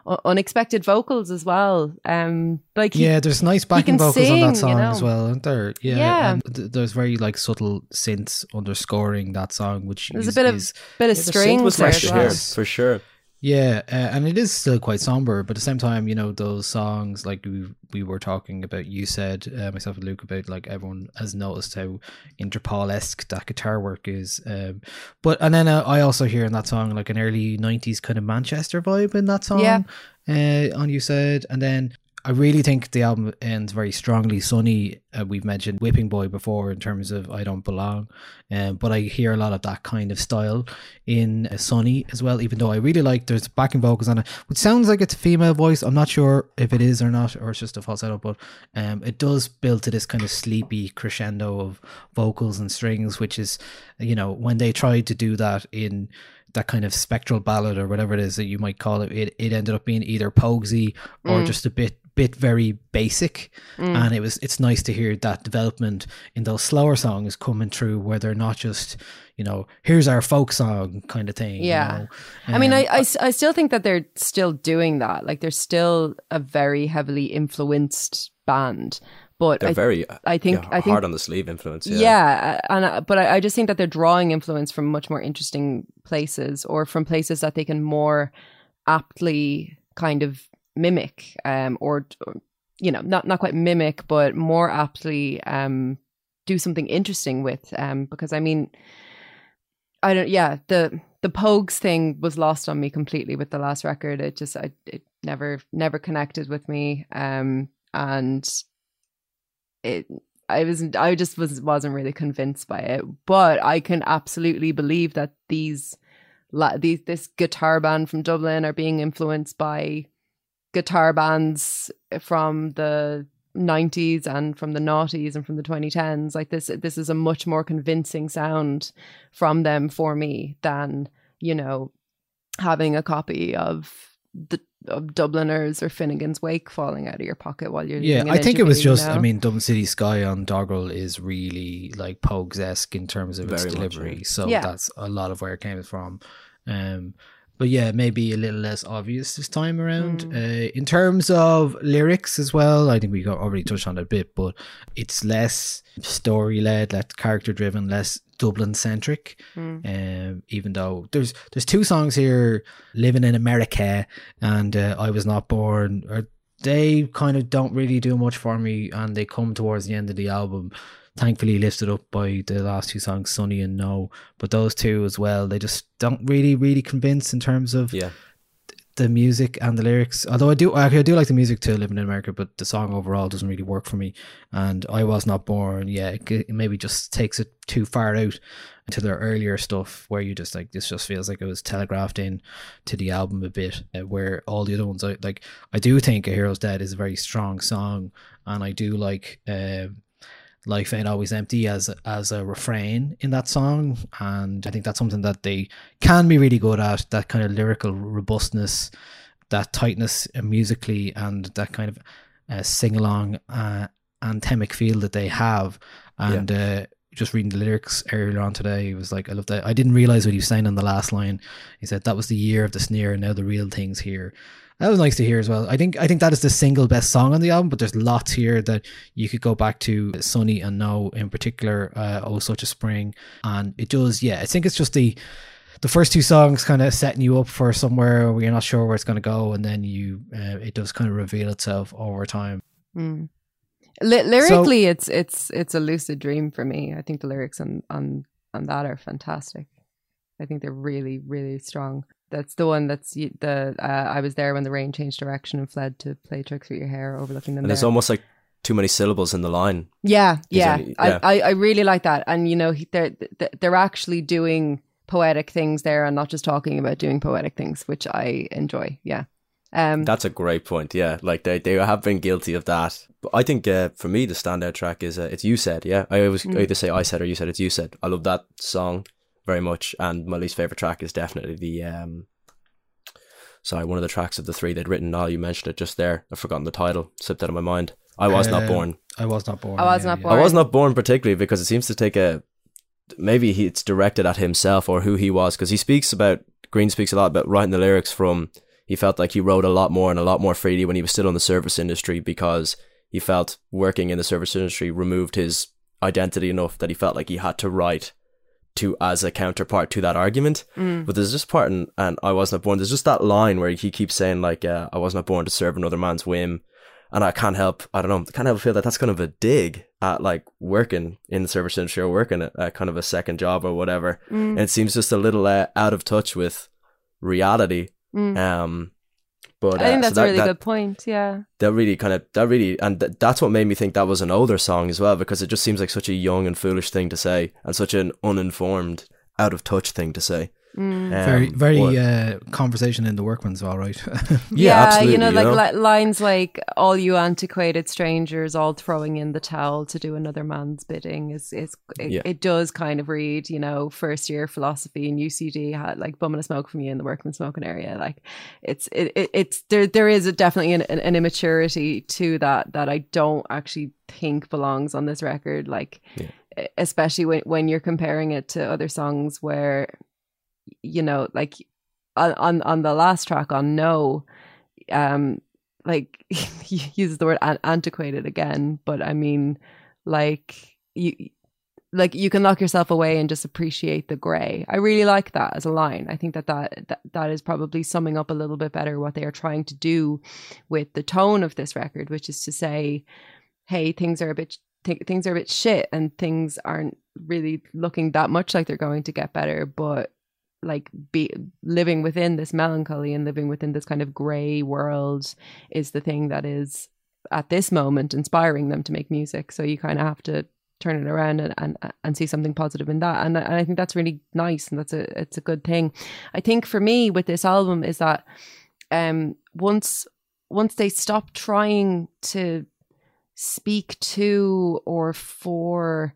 u- unexpected vocals as well um like he- yeah, there's nice backing vocals on sing, you that song as know. well, aren't there? Yeah, Yeah. and th- there's very like subtle synths underscoring that song, which there's a bit of is- bit of Yeah, the synth strings was there nice as well. hear, for sure. Yeah, uh, and it is still quite somber, but at the same time, you know, those songs like we we were talking about, you said uh, myself and Luke about like everyone has noticed how Interpol esque that guitar work is. Um, but and then uh, I also hear in that song like an early '90s kind of Manchester vibe in that song. Yeah. Uh, on you said, and then I really think the album ends very strongly. Sunny, uh, we've mentioned Whipping Boy before in terms of I Don't Belong, um, but I hear a lot of that kind of style in uh, Sunny as well. Even though I really like there's backing vocals on it, which sounds like it's a female voice. I'm not sure if it is or not, or it's just a falsetto, but um, it does build to this kind of sleepy crescendo of vocals and strings, which is, you know, when they tried to do that in that kind of spectral ballad or whatever it is that you might call it, it, it ended up being either pogsy or just a bit bit very basic and it was it's nice to hear that development in those slower songs coming through where they're not just you know here's our folk song kind of thing you Yeah. know. I mean, I I still think that they're still doing that. Like, they're still a very heavily influenced band. But They're I, very, I think, yeah, I think hard on the sleeve influence. Yeah. Yeah, and uh, but I, I just think that they're drawing influence from much more interesting places, or from places that they can more aptly kind of mimic, um, or, you know, not not quite mimic, but more aptly um, do something interesting with. Um, because I mean, I don't. Yeah, the the Pogues thing was lost on me completely with the last record. It just, I, it never never connected with me. Um, and it I wasn't I just was wasn't really convinced by it, but I can absolutely believe that these these this guitar band from Dublin are being influenced by guitar bands from the 90s and from the noughties and from the 2010s like this this is a much more convincing sound from them for me than you know having a copy of the of Dubliners or Finnegans Wake falling out of your pocket while you're yeah i think it was interview, you just i mean dublin city sky on Dogrel is really like pogues-esque in terms of its Very much, delivery yeah. so Yeah. that's a lot of where it came from um but yeah, maybe a little less obvious this time around. Hmm. Uh, in terms of lyrics as well, I think we got already touched on it a bit, but it's less story led, less character driven, less Dublin centric. Hmm. Um, even though there's there's two songs here, "Living in America" and uh, "I Was Not Born." Or they kind of don't really do much for me, and they come towards the end of the album. Thankfully, lifted up by the last two songs, "Sunny" and "No." But those two as well, they just don't really, really convince in terms of Yeah. the music and the lyrics. Although I do, I do like the music to "Living in America," but the song overall doesn't really work for me. And "I Was Not Born," yeah, it maybe just takes it too far out into their earlier stuff, where you just like this just feels like it was telegraphed in to the album a bit. Uh, where all the other ones, I like, I do think "A Hero's Death" is a very strong song, and I do like. Um, life ain't always empty as as a refrain in that song. And i think that's something that they can be really good at that kind of lyrical robustness that tightness uh, musically and that kind of uh, sing-along uh, anthemic feel that they have. And uh, just reading the lyrics earlier on today it was like i love that. I didn't realize what he was saying on the last line. He said that was the year of the sneer and now the real thing's here that was nice to hear as well. I think I think that is the single best song on the album, but there's lots here that you could go back to Sunny and No in particular, uh, Oh Such a Spring. And it does, yeah, I think it's just the the first two songs kind of setting you up for somewhere where you're not sure where it's going to go, and then you uh, it does kind of reveal itself over time. Mm. Ly- lyrically, it's it's it's a lucid dream for me. I think the lyrics on on on that are fantastic. I think they're really really strong. That's the one that's the uh, I was there when the rain changed direction and fled to play tricks with your hair, overlooking them. And it's almost like too many syllables in the line. Yeah, yeah. only- yeah. I, I, I really like that. And you know, they're they're actually doing poetic things there and not just talking about doing poetic things, which I enjoy. Yeah. Um That's a great point. Yeah, like they, they have been guilty of that. But I think uh, for me the standout track is uh, it's you said. Yeah, I always Mm. either say I said or you said. It's you said. I love that song very much, and my least favorite track is definitely the um. Sorry, one of the tracks of the three they'd written. Now you mentioned it just there. I've forgotten the title. Slipped out of my mind. I was not Um, born. I was not born. I was yeah, not born. I was not born particularly because it seems to take a maybe he, it's directed at himself or who he was because he speaks about Grian speaks a lot about writing the lyrics from he felt like he wrote a lot more and a lot more freely when he was still in the service industry because he felt working in the service industry removed his identity enough that he felt like he had to write to as a counterpart to that argument. Mm. But there's this part, in, and I wasn't born. There's just that line where he keeps saying like, uh, "I was not born to serve another man's whim," and I can't help, I don't know, can't help feel that that's kind of a dig at like working in the service industry or working at, at kind of a second job or whatever. Mm. And it seems just a little uh, out of touch with reality. Mm. Um, but I think uh, so that's that- a really that- good point. Yeah. that really kind of that really and th- that's what made me think that was an older song as well because it just seems like such a young and foolish thing to say and such an uninformed out of touch thing to say Mm. Um, very, very but- uh, conversation in the workman's all right. yeah, absolutely you know, like know? li- lines like "all you antiquated strangers, all throwing in the towel to do another man's bidding" is is it, Yeah. it does kind of read, you know, first year philosophy and UCD had like bumming a smoke from you in the workman smoking area. Like it's it, it it's there there is a, definitely an, an immaturity to that that I don't actually think belongs on this record. Like e- especially when when you're comparing it to other songs where you know like on on, the last track on no um like he uses the word an- antiquated again but i mean like you like you can lock yourself away and just appreciate the gray. I really like that as a line. I think that that that, that is probably summing up a little bit better what they are trying to do with the tone of this record which is to say hey things are a bit th- things are a bit shit and things aren't really looking that much like they're going to get better but like be living within this melancholy and living within this kind of gray world is the thing that is at this moment inspiring them to make music. So you kind of have to turn it around and, and and see something positive in that. And, and I think that's really nice and that's a it's a good thing. I think for me with this album is that um once once they stop trying to speak to or for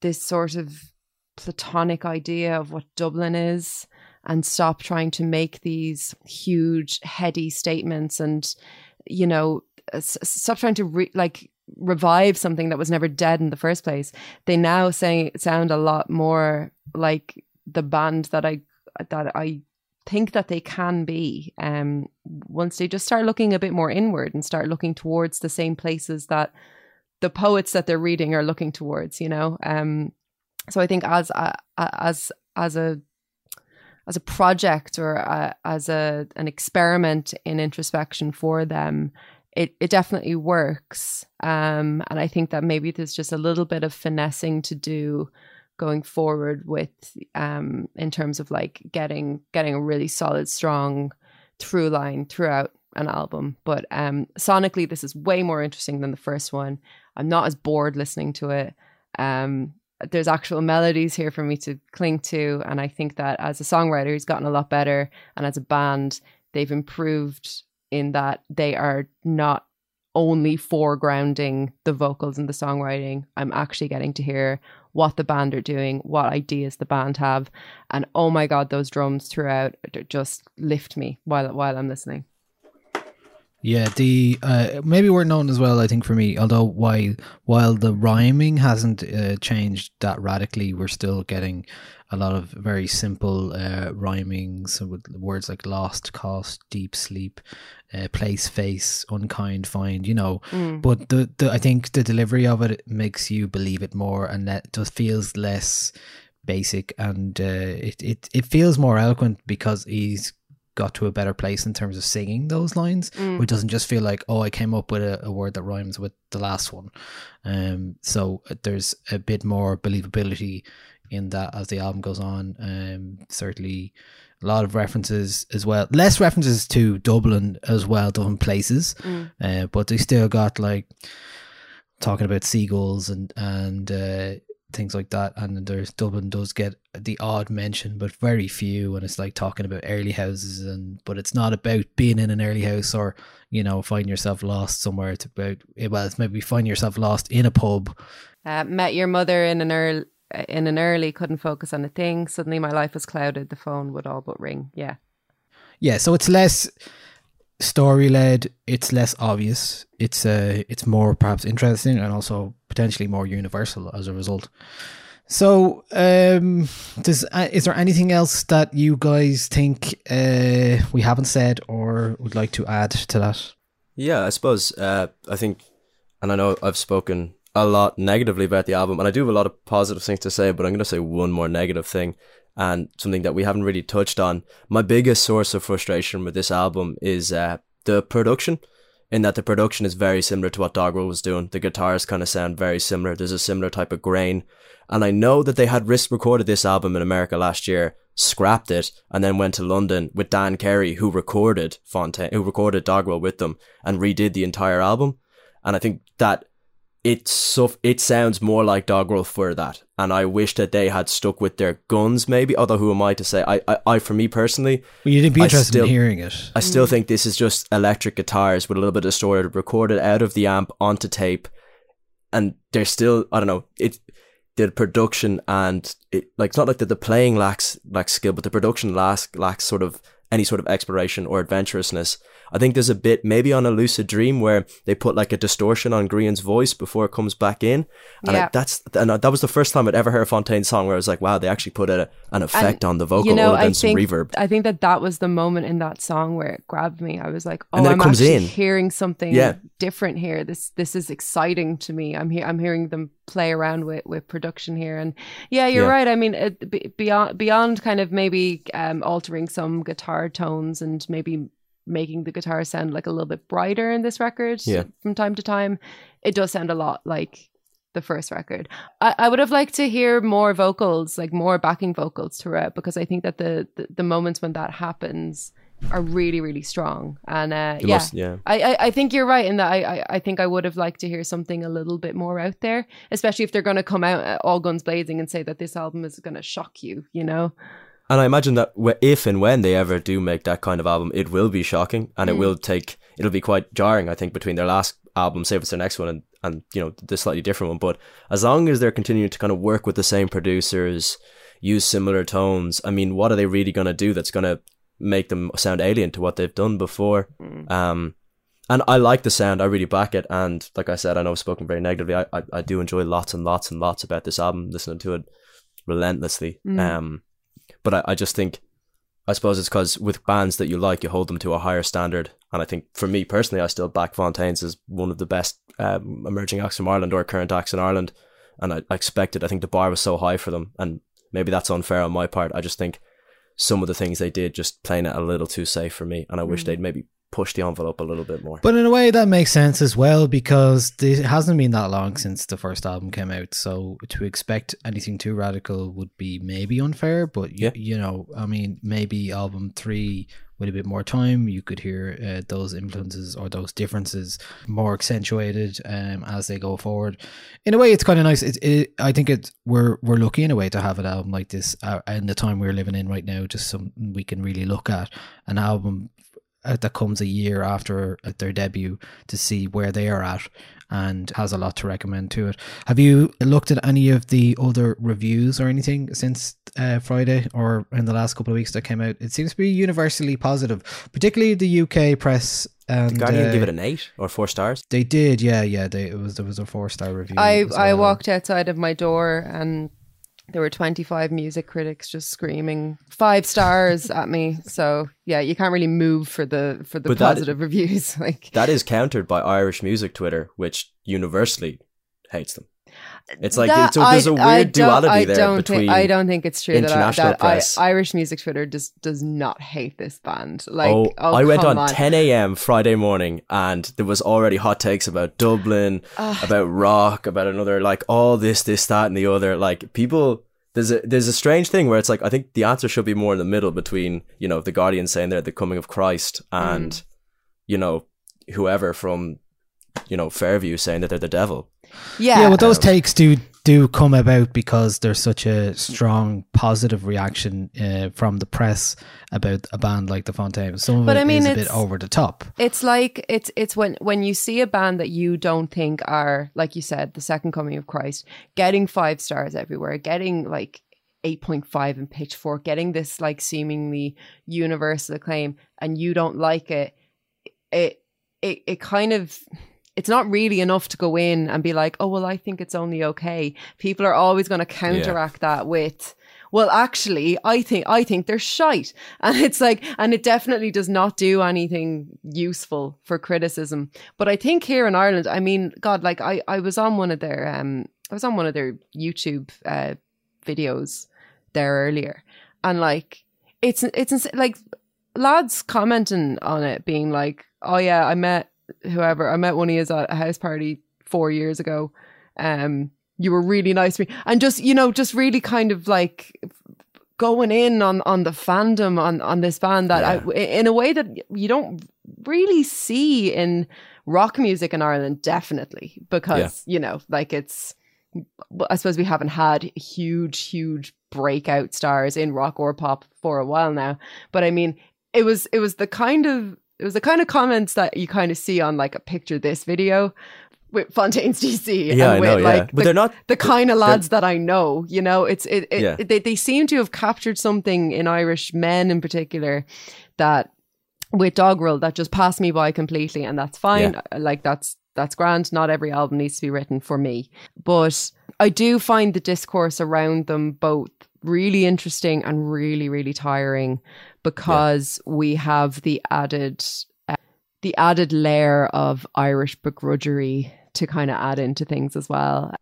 this sort of platonic idea of what Dublin is and stop trying to make these huge heady statements and you know stop trying to re- like revive something that was never dead in the first place. They now say sound a lot more like the band that i that i think that they can be um once they just start looking a bit more inward and start looking towards the same places that the poets that they're reading are looking towards you know? Um so i think as a, as as a as a project or a, as a an experiment in introspection for them it it definitely works. Um and i think that maybe there's just a little bit of finessing to do going forward with um in terms of like getting getting a really solid strong through line throughout an album. But um sonically this is way more interesting than the first one. I'm not as bored listening to it. Um there's actual melodies here for me to cling to and i think that as a songwriter he's gotten a lot better and as a band they've improved in that they are not only foregrounding the vocals and the songwriting i'm actually getting to hear what the band are doing what ideas the band have and oh my god those drums throughout just lift me while while i'm listening Yeah, the uh, maybe we're known as well. I think for me, although while while the rhyming hasn't uh, changed that radically, we're still getting a lot of very simple uh, rhyming. With words like lost, cost, deep sleep, uh, place, face, unkind, find. You know, but the, the I think the delivery of it makes you believe it more, and that just feels less basic, and uh, it it it feels more eloquent because he's got to a better place in terms of singing those lines which doesn't just feel like oh i came up with a, a word that rhymes with the last one. Um so uh, there's a bit more believability in that as the album goes on. Um certainly a lot of references as well less references to dublin as well dublin places uh, but they still got like talking about seagulls and and uh things like that and there's dublin does get the odd mention but very few and it's like talking about early houses and but it's not about being in an early house or you know find yourself lost somewhere. It's about well it's maybe find yourself lost in a pub. Uh, met your mother in an early in an early couldn't focus on a thing. Suddenly my life was clouded. The phone would all but ring. Yeah. Yeah so it's less story led it's less obvious. It's uh it's more perhaps interesting and also potentially more universal as a result. So um does uh, is there anything else that you guys think uh we haven't said or would like to add to that? Yeah, I suppose. Uh, I think, and I know I've spoken a lot negatively about the album, and I do have a lot of positive things to say, but I'm going to say one more negative thing and something that we haven't really touched on. My biggest source of frustration with this album is uh, the production, in that the production is very similar to what Dogrel was doing. The guitars kind of sound very similar. There's a similar type of grain. And I know that they had risk recorded this album in America last year, scrapped it, and then went to London with Dan Carey, who recorded Fontaine, who recorded Dogrel with them and redid the entire album. And I think that it so it sounds more like Dogrel for that, and I wish that they had stuck with their guns. Maybe, although who am I to say? I, I, I for me personally, well, you didn't be I interested still- in hearing it. I still think this is just electric guitars with a little bit of distorted, recorded out of the amp onto tape, and they're still I don't know it. The production and it like it's not like that the playing lacks lacks skill, but the production lacks lacks sort of any sort of exploration or adventurousness. I think there's a bit maybe on a lucid dream where they put like a distortion on Grian's voice before it comes back in, and Yeah. I, that's and that was the first time I'd ever heard a Fontaine song where I was like, wow, they actually put a, an effect on the vocal you know, other than I some think reverb. I think that that was the moment in that song where it grabbed me. I was like, "Oh, And I'm actually in. hearing something Yeah. different here. This this is exciting to me. I'm here. I'm hearing them play around with with production here, and yeah, you're Yeah. right. I mean, it, be- beyond beyond kind of maybe um, altering some guitar tones and maybe making the guitar sound like a little bit brighter in this record Yeah. from time to time, it does sound a lot like the first record. I, I would have liked to hear more vocals, like more backing vocals to throughout, because I think that the the, the moments when that happens are really really strong. And uh, yeah, most- yeah. I, I I think you're right in that. I, I I think I would have liked to hear something a little bit more out there, especially if they're going to come out uh, all guns blazing and say that this album is going to shock you. You know. And I imagine that if and when they ever do make that kind of album, it will be shocking and it will take, it'll be quite jarring, I think, between their last album, say if it's their next one, and, and, you know, the slightly different one. But as long as they're continuing to kind of work with the same producers, use similar tones, I mean, what are they really going to do that's going to make them sound alien to what they've done before? Um, and I like the sound. I really back it. And like I said, I know I've spoken very negatively. I, I, I do enjoy lots and lots and lots about this album, listening to it relentlessly. Um, but I, I just think, I suppose it's because with bands that you like, you hold them to a higher standard. And I think for me personally, I still back Fontaines as one of the best um, emerging acts from Ireland or current acts in Ireland. And I, I expected, I think the bar was so high for them. And maybe that's unfair on my part. I just think some of the things they did just playing it a little too safe for me. And I wish they'd maybe push the envelope a little bit more. But in a way, that makes sense as well because it hasn't been that long since the first album came out. So to expect anything too radical would be maybe unfair. But y- Yeah. you know, I mean, maybe album three with a bit more time, you could hear uh, those influences or those differences more accentuated um, as they go forward. In a way, it's kind of nice. It, it, I think it we're we're lucky in a way to have an album like this uh, in the time we're living in right now. Just something we can really look at an album that comes a year after uh, their debut to see where they are at and has a lot to recommend to it. Have you looked at any of the other reviews or anything since uh, Friday or in the last couple of weeks that came out? It seems to be universally positive, particularly the UK press. And Did Guardian uh, give it an eight or four stars? They did, yeah, yeah. They it was there was a four star review. I as I walked outside of my door and there were 25 music critics just screaming five stars at me. So yeah, you can't really move for the for the But that- positive reviews. Like That is countered by Irish music Twitter, which universally hates them. It's like That- there's a weird I duality I there don't between. Think, I don't think it's true that, international that I, press. Irish music Twitter just does not hate this band. Like, oh, oh, I went come on, 10 a.m. Friday morning, and there was already hot takes about Dublin, about rock, about another like all this, this, that, and the other. Like people, there's a there's a strange thing where it's like I think the answer should be more in the middle between you know the Guardian saying they're the coming of Christ and Mm. you know whoever from you know Fairview saying that they're the devil. Yeah, yeah, well, those takes do do come about because there's such a strong positive reaction uh, from the press about a band like the Fontaines. Some of But it I mean, is a bit over the top. It's like it's it's when when you see a band that you don't think are like you said the second coming of Christ getting five stars everywhere, getting like 8.5 in Pitchfork, getting this like seemingly universal acclaim, and you don't like it. It it it kind of it's not really enough to go in and be like, oh well, I think it's only okay. People are always going to counteract that with well, actually, I think I think they're shite, and it's like, and it definitely does not do anything useful for criticism. But I think here in Ireland, I mean, God, like I I was on one of their um I was on one of their YouTube uh, videos there earlier, and like it's it's like lads commenting on it, being like, "Oh yeah, I met whoever I met one of you at a house party four years ago. Um, you were really nice to me, and just you know, just really kind of like." going in on on the fandom on on this band that I, in a way that you don't really see in rock music in Ireland definitely because you know like it's I suppose we haven't had huge, huge breakout stars in rock or pop for a while now. But I mean, it was it was the kind of it was the kind of comments that you kind of see on like a picture this video with Fontaines DC. Yeah, and I with, know, yeah. like, But they're not- the kind of lads that I know. You know, it's it. it Yeah. they they seem to have captured something in Irish men in particular that with Dogrel that just passed me by completely, and that's fine. Yeah. Uh, like that's that's grand. Not every album needs to be written for me, but I do find the discourse around them both really interesting and really really tiring because we have the added uh, the added layer of Irish begrudgery to kind of add into things as well.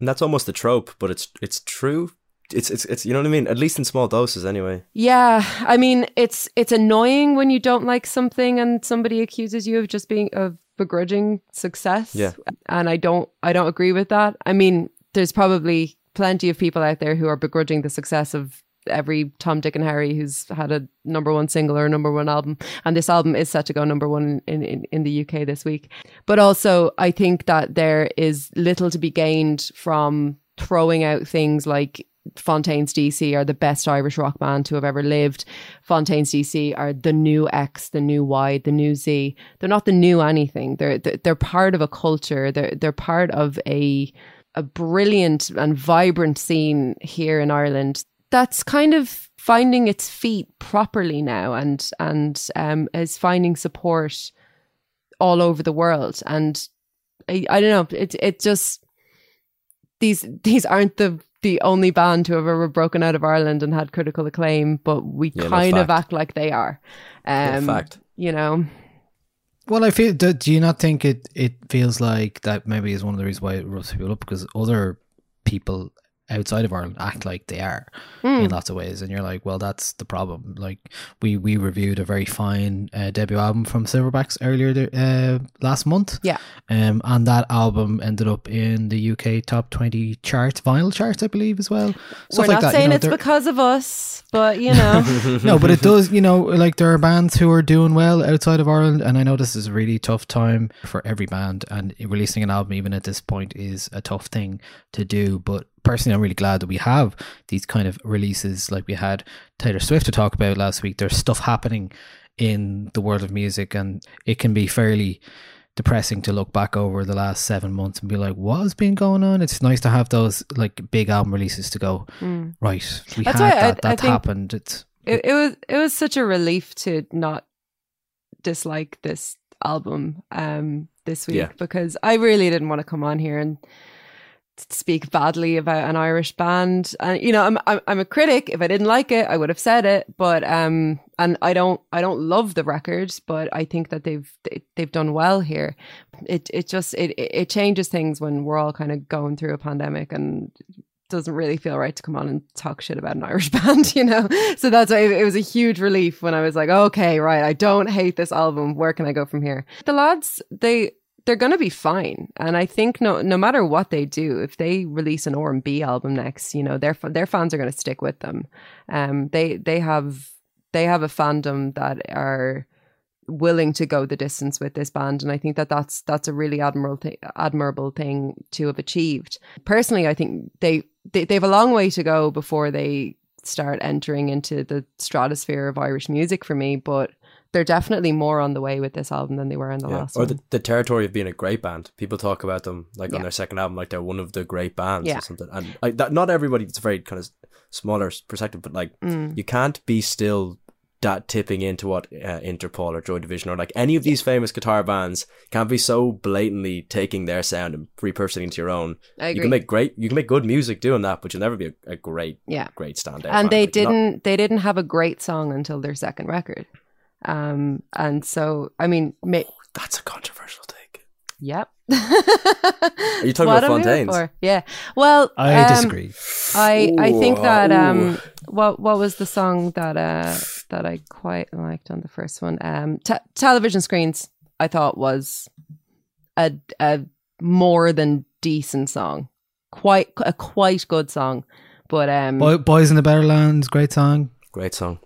And that's almost a trope, but it's it's true. It's it's it's you know what I mean. At least in small doses, anyway. Yeah, I mean it's it's annoying when you don't like something and somebody accuses you of just being of begrudging success. Yeah. And I don't I don't agree with that. I mean, there's probably plenty of people out there who are begrudging the success of every Tom, Dick, and Harry who's had a number one single or a number one album. And this album is set to go number one in, in, in the UK this week. But also, I think that there is little to be gained from throwing out things like Fontaines DC are the best Irish rock band to have ever lived. Fontaines DC are the new X, the new Y, the new Z. They're not the new anything. They're they're part of a culture. They're they're part of a a brilliant and vibrant scene here in Ireland. That's kind of finding its feet properly now and and um is finding support all over the world. And I, I don't know it it just these these aren't the the only band to have ever broken out of Ireland and had critical acclaim but we Yeah, no, kind of act like they are. Um fact. you know Well, I feel. Do, do you not think it? It feels like that maybe is one of the reasons why it rubs people up because other people outside of Ireland act like they are Hmm. in lots of ways, and you're like, well, that's the problem. Like we we reviewed a very fine uh, debut album from Silverbacks earlier th- uh, last month. Yeah. Um, and that album ended up in the UK top twenty charts, vinyl charts, I believe, as well. we're Stuff not like that, you saying know, it's they're- because of us but you know no, but it does, you know, like there are bands who are doing well outside of Ireland, and I know this is a really tough time for every band, and releasing an album even at this point is a tough thing to do. But personally, I'm really glad that we have these kind of releases, like we had Taylor Swift to talk about last week. There's stuff happening in the world of music, and it can be fairly depressing to look back over the last seven months and be like, what has been going on? It's nice to have those like big album releases to go, right, we That's had why I- that, I happened. It's it, it was it was such a relief to not dislike this album um this week Yeah. because I really didn't want to come on here and speak badly about an Irish band and you know I'm, I'm I'm a critic if I didn't like it I would have said it but um and I don't I don't love the record but I think that they've they, they've done well here it it just it it changes things when we're all kind of going through a pandemic and doesn't really feel right to come on and talk shit about an Irish band, you know? So that's why it was a huge relief when I was like, okay, right, I don't hate this album. Where can I go from here? The lads, they, they're going to be fine. And I think no, no matter what they do, if they release an R&B album next, you know, their, their fans are going to stick with them. Um, they, they have, they have a fandom that are, willing to go the distance with this band and I think that that's that's a really admirable thing admirable thing to have achieved. Personally, I think they, they they have a long way to go before they start entering into the stratosphere of Irish music for me, but they're definitely more on the way with this album than they were in the Yeah. last Or one. the, the territory of being a great band. People talk about them like Yeah. on their second album, like they're one of the great bands Yeah. or something. And I, that, not everybody. It's a very kind of smaller perspective, but like Mm. you can't be still that tipping into what uh, Interpol or Joy Division or like any of these famous guitar bands can't be so blatantly taking their sound and repurposing it into your own. You can make great, you can make good music doing that, but you'll never be a, a great, Yeah. great standout. and band. they Like, not- didn't they didn't have a great song until their second record um and so i mean ma- that's a controversial take. yep Are you talking What about I'm Fontaines? for. yeah well I um, disagree. i i think that um what what was the song that uh that i quite liked on the first one um te- television screens i thought was a a more than decent song quite a quite good song but um Boy, Boys in the Better Lands, great song. Great song.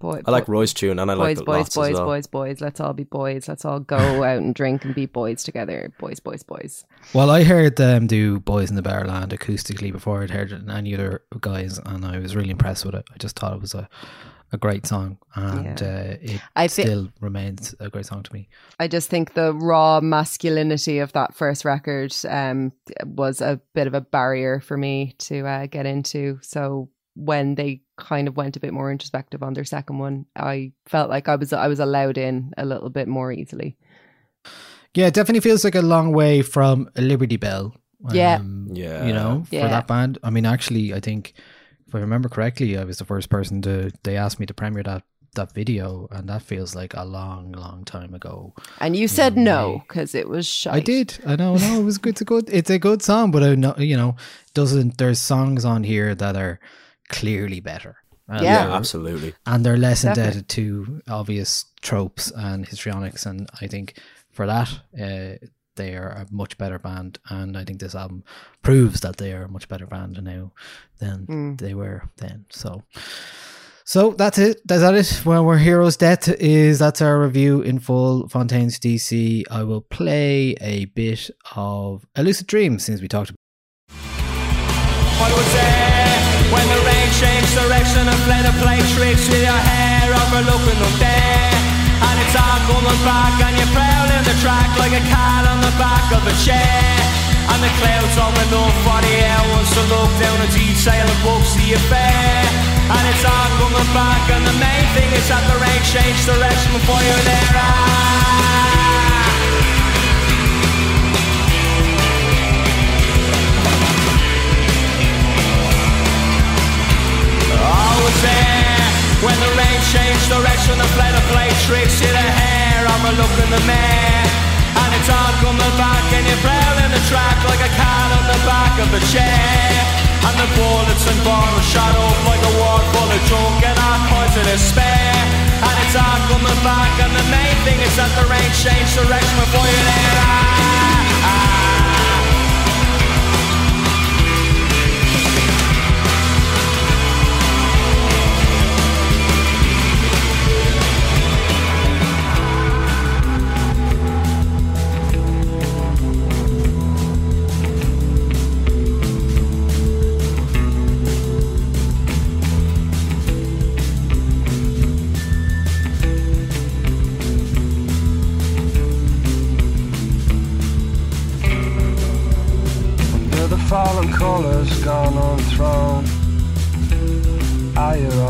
Boy, I like Roy's tune and I like boys, it boys, lots boys, as well. boys, boys. Let's all be boys. Let's all go out and drink and be boys together. Boys, boys, boys. Well, I heard them do Boys in the Better Land acoustically before I'd heard it in any other guys, and I was really impressed with it. I just thought it was a, a great song, and Yeah. uh, it I thi- still remains a great song to me. I just think the raw masculinity of that first record um, was a bit of a barrier for me to uh, get into. So when they kind of went a bit more introspective on their second one, I felt like I was I was allowed in a little bit more easily. Yeah, it definitely feels like a long way from a Liberty Belle. Yeah. um, Yeah. you know, Yeah. for that band. I mean, actually, I think if I remember correctly, I was the first person to. They asked me to premiere that that video, and that feels like a long, long time ago. And you said no because it was shite. I did. I know. No, it was good. It's a good. It's a good song, but I know you know doesn't. There's songs on here that are clearly better. And Yeah. Yeah, absolutely. and they're less Definitely. indebted to obvious tropes and histrionics. And I think for that, uh, they are a much better band. And I think this album proves that they are a much better band now than Mm. they were then. So. So that's it. That's that it. Well, we're Hero's Death is that's our review in full. Fontaines DC. I will play a bit of a lucid dream since we talked I was there when the direction and played a play tricks with your hair overlooking up there. And it's all coming back and you're prowling the track like a cat on the back of a chair. And the clouds open up for the air wants to look down the detail of books the affair. And it's all coming back and the main thing is that the rain changed direction before you're there. Ah. Was there when the rain changed direction and played a play tricks to the hair. I'm a look in the mirror, and it's all coming back, and you're prowling the track like a cat on the back of a chair. And the bullets and bottles shot up like a wall full of junk, and all kinds of despair. And it's all coming back, and the main thing is that the rain changed direction before you're there. Ah, ah.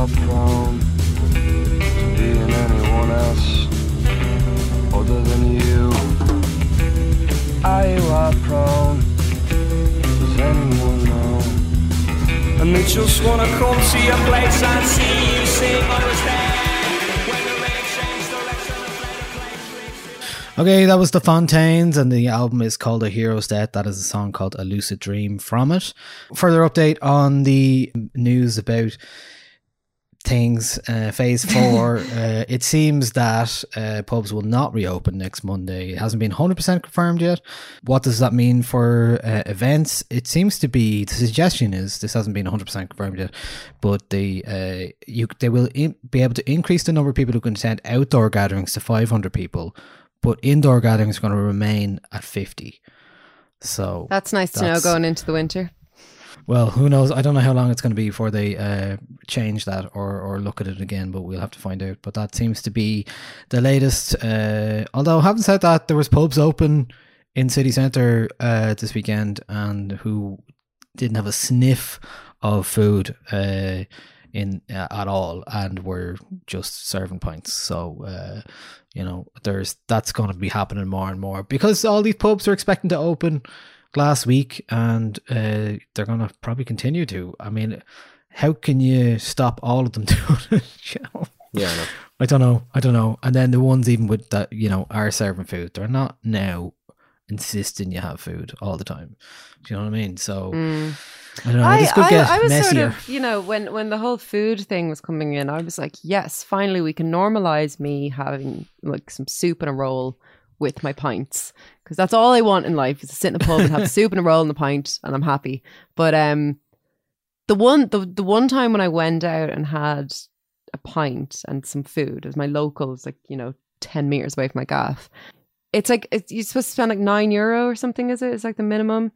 Are anyone else Other than you Are you prone Does anyone know And they just wanna come to your place and see you sing. Okay, that was the Fontaines, and the album is called A Hero's Death. That is a song called A Lucid Dream from it. Further update on the news about things, uh, phase four. uh, it seems that uh, pubs will not reopen next Monday. It hasn't been 100% confirmed yet. What does that mean for uh, events? It seems to be, the suggestion is, this hasn't been 100% confirmed yet, but they, uh, you, they will in, be able to increase the number of people who can attend outdoor gatherings to 500 people but indoor gatherings are going to remain at 50 so That's nice to know going into the winter. Well who knows i don't know how long it's going to be before they uh, change that or, or look at it again but we'll have to find out but that seems to be the latest uh, although having said that there was pubs open in city centre uh, this weekend and who didn't have a sniff of food uh, in uh, at all, and we're just serving pints. So uh, you know, there's that's going to be happening more and more because all these pubs are expecting to open last week, and uh, they're going to probably continue to. I mean, how can you stop all of them doing it? You know? Yeah, I know. I don't know. I don't know. And then the ones even with that, you know, are serving food. They're not now insisting you have food all the time. Do you know what I mean? So I don't know. I, this could I, get I was messier. sort of, you know, when when the whole food thing was coming in, I was like, yes, finally we can normalize me having like some soup and a roll with my pints because that's all I want in life is to sit in a pub and have a soup and a roll and a pint, and I'm happy. But um, the one the the one time when I went out and had a pint and some food, it was my local, it's like you know, ten meters away from my gaff. It's like it's, you're supposed to spend like nine euro or something. Is it? It's like the minimum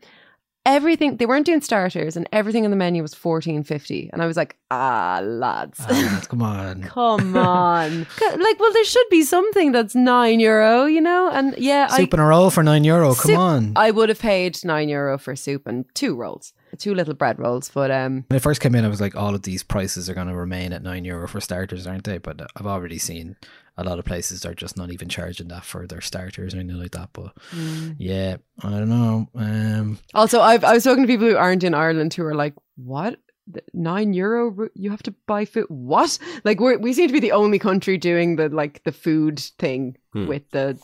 everything they weren't doing starters and everything on the menu was fourteen fifty, and I was like, ah, lads, Ah, come on. come on, like, well, there should be something that's nine euro, you know? And yeah, Soup I and a roll for nine euro. Come on. I would have paid nine euro for soup and two rolls, two little bread rolls, but um, when I first came in, I was like, all of these prices are going to remain at nine euro for starters, aren't they? But I've already seen a lot of places are just not even charging that for their starters or anything like that. But Mm. yeah, I don't know. Um, also I've I was talking to people who aren't in Ireland who are like, what? Nine euro? You have to buy food? What? Like we we seem to be the only country doing the like the food thing Hmm. with the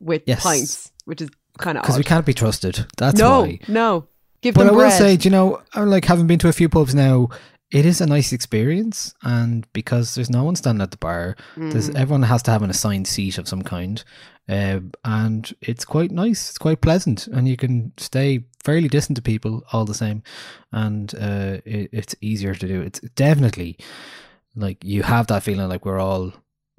with Yes. pints, which is kind of because we can't be trusted. That's no, why. no. Give But them I will say, do you know, I like having been to a few pubs now, it is a nice experience, and because there's no one standing at the bar, there's Mm. everyone has to have an assigned seat of some kind, uh, and it's quite nice. It's quite pleasant, and you can stay fairly distant to people all the same, and uh, it, it's easier to do. It's definitely like you have that feeling like we're all.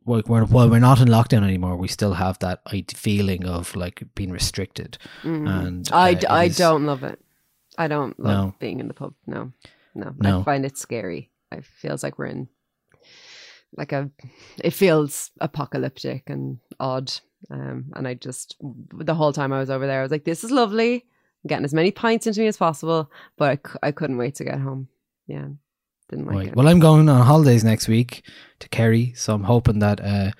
Like we're, well, we're not in lockdown anymore. We still have that feeling of like being restricted, Mm. and I, uh, d- it I is- don't love it. I don't love No. being in the pub. No, no, No. I find it scary. It feels like we're in like a. It feels apocalyptic and odd. Um, and I just the whole time I was over there, I was like, "This is lovely. I'm getting as many pints into me as possible." But I, c- I couldn't wait to get home. Yeah, didn't like Right. it. Well, I'm going on holidays next week to Kerry, so I'm hoping that uh,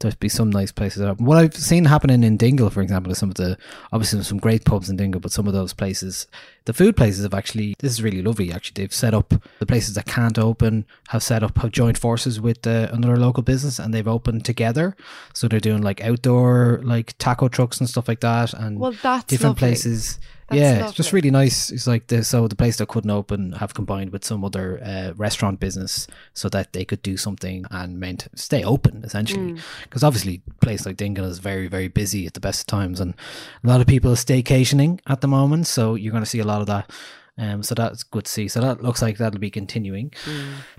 there'll be some nice places. Up. What I've seen happening in Dingle, for example, is some of the obviously some great pubs in Dingle, but some of those places, the food places have actually this is really lovely. Actually, they've set up the places that can't open have set up have joined forces with uh, another local business, and they've opened together. So they're doing like outdoor like taco trucks and stuff like that, and well, that's different lovely. places. That's yeah, it's just really nice. It's like the so the place that couldn't open have combined with some other uh, restaurant business so that they could do something and meant stay open essentially. Mm. Because obviously, a place like Dingle is very very busy at the best of times, and a lot of people are staycationing at the moment. So you're going to see a lot of that. Um, so that's good to see. So that looks like that'll be continuing.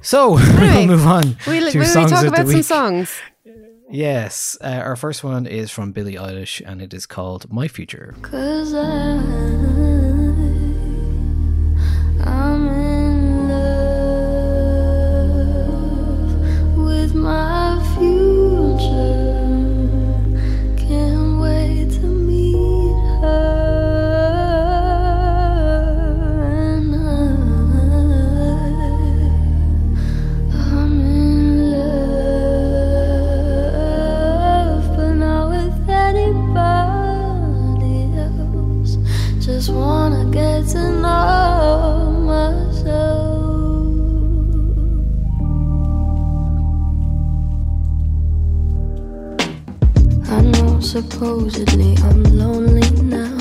So Anyway, we'll move on We'll, to will we songs talk of about some songs? Yes, uh, our first one is from Billie Eilish, and it is called "My Future." Cause I, my future. Supposedly I'm lonely now.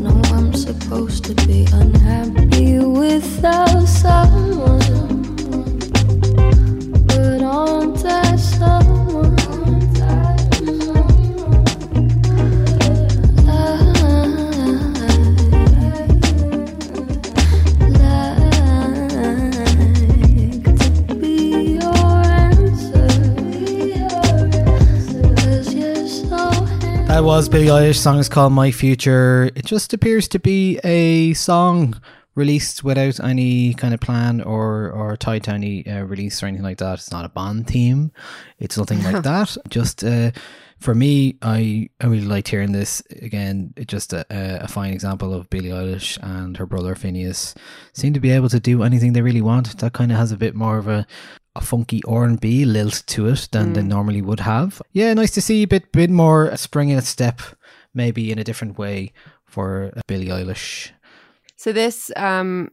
No, I'm supposed to be unhappy without someone. That was Billie Eilish. Song is called "My Future." It just appears to be a song released without any kind of plan or or tied to any uh, release or anything like that. It's not a Bond theme. It's nothing like that. Just uh, for me, I I really liked hearing this again. It's just a, a fine example of Billie Eilish and her brother Finneas seem to be able to do anything they really want. That kind of has a bit more of a a funky R and B lilt to it than they normally would have. Yeah, nice to see a bit bit more spring in a step, maybe in a different way for uh, Billie Eilish. So this, um,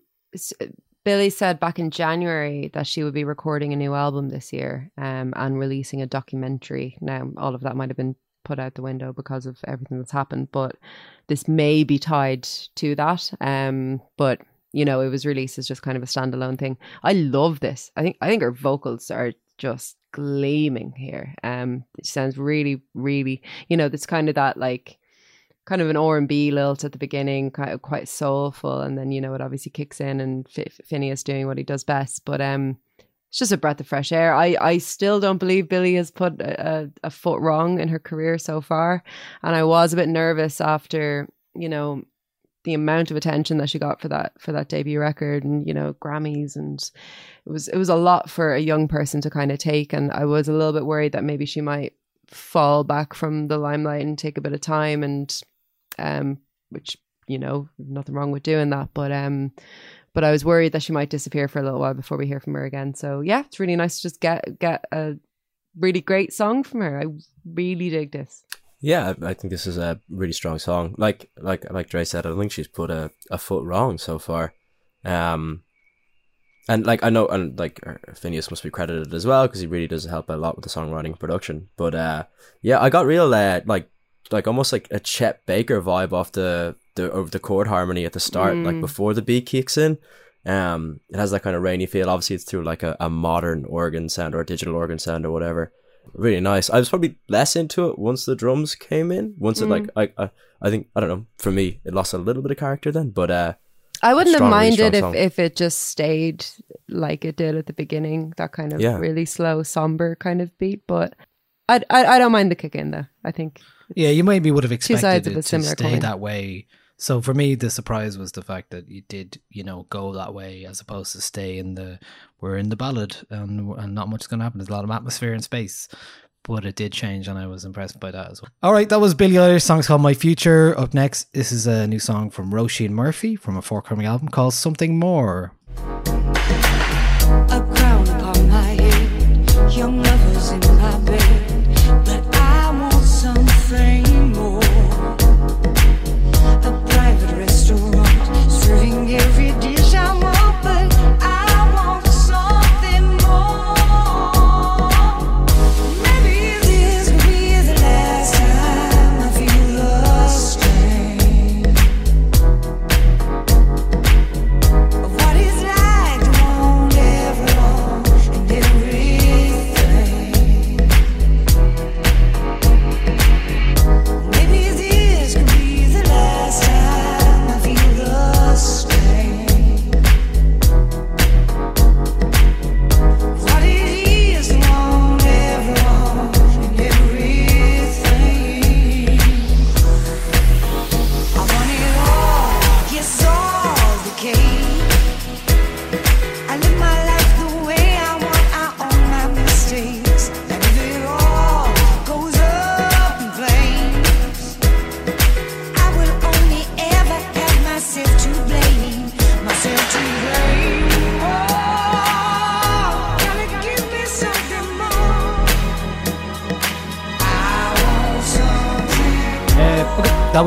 Billie said back in January that she would be recording a new album this year, um, and releasing a documentary. Now, all of that might have been put out the window because of everything that's happened, but this may be tied to that. Um, but you know, it was released as just kind of a standalone thing. I love this. I think I think her vocals are just gleaming here. Um, it sounds really, really, you know, that's kind of that like kind of an R and B lilt at the beginning, kind of quite soulful, and then you know it obviously kicks in and Finneas doing what he does best. But um, it's just a breath of fresh air. I I still don't believe Billie has put a, a foot wrong in her career so far, and I was a bit nervous after you know the amount of attention that she got for that for that debut record and you know Grammys and it was it was a lot for a young person to kind of take. And I was a little bit worried that maybe she might fall back from the limelight and take a bit of time and um which you know nothing wrong with doing that. But um but I was worried that she might disappear for a little while before we hear from her again. So yeah it's really nice to just get get a really great song from her. I really dig this Yeah, I think this is a really strong song. Like like like Dre said, I don't think she's put a, a foot wrong so far. Um, and like I know, and like Finneas must be credited as well because he really does help a lot with the songwriting and production. But uh, yeah, I got real uh, like like almost like a Chet Baker vibe off the the of the chord harmony at the start, like before the beat kicks in. Um, it has that kind of rainy feel. Obviously, it's through like a, a modern organ sound or a digital organ sound or whatever. Really nice. I was probably less into it once the drums came in. Once it like I, I I think I don't know. For me, it lost a little bit of character then, but uh, I wouldn't strong, have minded strong if, song. if it just stayed like it did at the beginning, that kind of Yeah. really slow, somber kind of beat. But I, I, I don't mind the kick in though. I think Yeah, you maybe would have Two expected sides of it a to similar stay coin. that way. So for me, the surprise was the fact that you did, you know, go that way as opposed to stay in the we're in the ballad and and not much is going to happen. There's a lot of atmosphere and space, but it did change, and I was impressed by that as well. All right, that was Billie Eilish. Song's called "My Future." Up next, this is a new song from Roisin Murphy from a forthcoming album called "Something More." A crown upon my head, young lovers in my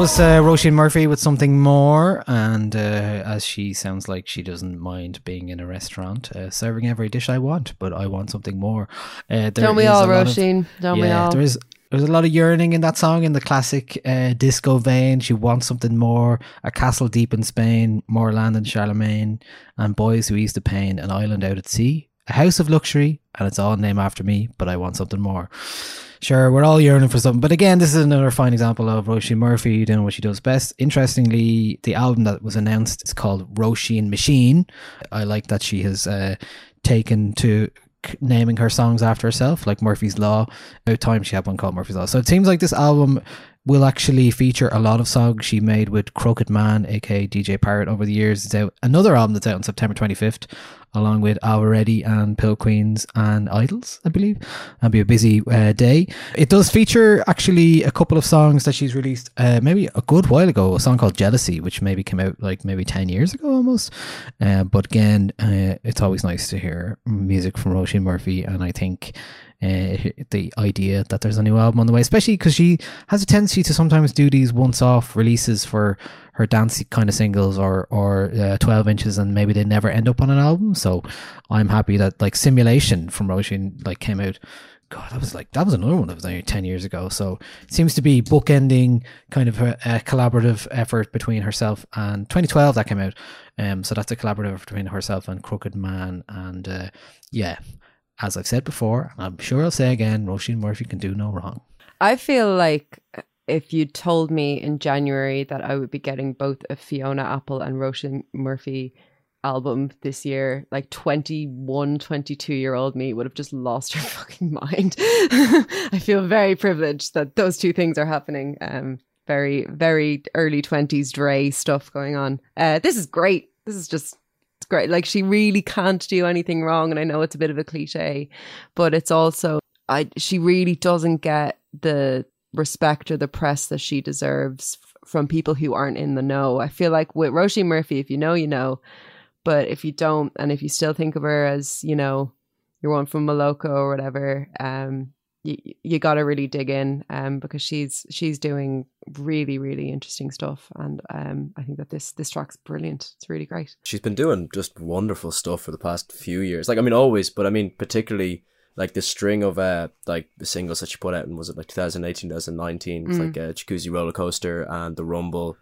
was uh, Roisin Murphy with something more, and uh, as she sounds like she doesn't mind being in a restaurant, uh, serving every dish I want, but I want something more. Uh, there don't we is all, of- Roisin? Don't we all? there is. There's a lot of yearning in that song in the classic uh, disco vein. She wants something more. A castle deep in Spain, more land than Charlemagne, and boys who ease the pain. An island out at sea, a house of luxury, and it's all named after me. But I want something more. Sure, we're all yearning for something. But again, this is another fine example of Roisin Murphy doing what she does best. Interestingly, the album that was announced is called Roisin Machine. I like that she has uh, taken to naming her songs after herself, like Murphy's Law. About time she had one called Murphy's Law. So it seems like this album will actually feature a lot of songs she made with Crooked Man, aka DJ Parrot, over the years. It's out another album that's out on September 25th, along with Already and Pill Queens and Idles, I believe. It'll be a busy uh, day. It does feature actually a couple of songs that she's released uh, maybe a good while ago. A song called Jealousy, which maybe came out like maybe 10 years ago almost. Uh, but again, uh, it's always nice to hear music from Roisin Murphy, and I think uh, the idea that there's a new album on the way, especially because she has a tendency to sometimes do these once-off releases for her dance kind of singles or or uh, 12 inches, and maybe they never end up on an album. So I'm happy that like Simulation from Roisin like came out. God, that was like that was another one that was ten years ago. So it seems to be bookending kind of a, a collaborative effort between herself and 2012 that came out. Um, so that's a collaborative between herself and Crooked Man, and uh, yeah, as I've said before, I'm sure I'll say again, Roisin Murphy can do no wrong. I feel like if you told me in January that I would be getting both a Fiona Apple and Roisin Murphy album this year, like 21, 22 year old me would have just lost her fucking mind. I feel very privileged that those two things are happening. Um, very, very early 20s Dre stuff going on. Uh, this is great. This is just it's great. Like she really can't do anything wrong. And I know it's a bit of a cliche, but it's also I she really doesn't get the respect or the press that she deserves from people who aren't in the know. I feel like with Roisin Murphy, if you know, you know. But if you don't, and if you still think of her as, you know, you're one from Moloko or whatever, um, you, you got to really dig in um, because she's she's doing really really interesting stuff and um, I think that this this track's brilliant it's really great She's been doing just wonderful stuff for the past few years. Like I mean, always, but I mean, particularly like the string of uh like the singles that she put out in was it like 2018, 2019? Mm. like uh, Jacuzzi Roller Coaster and the Rumble.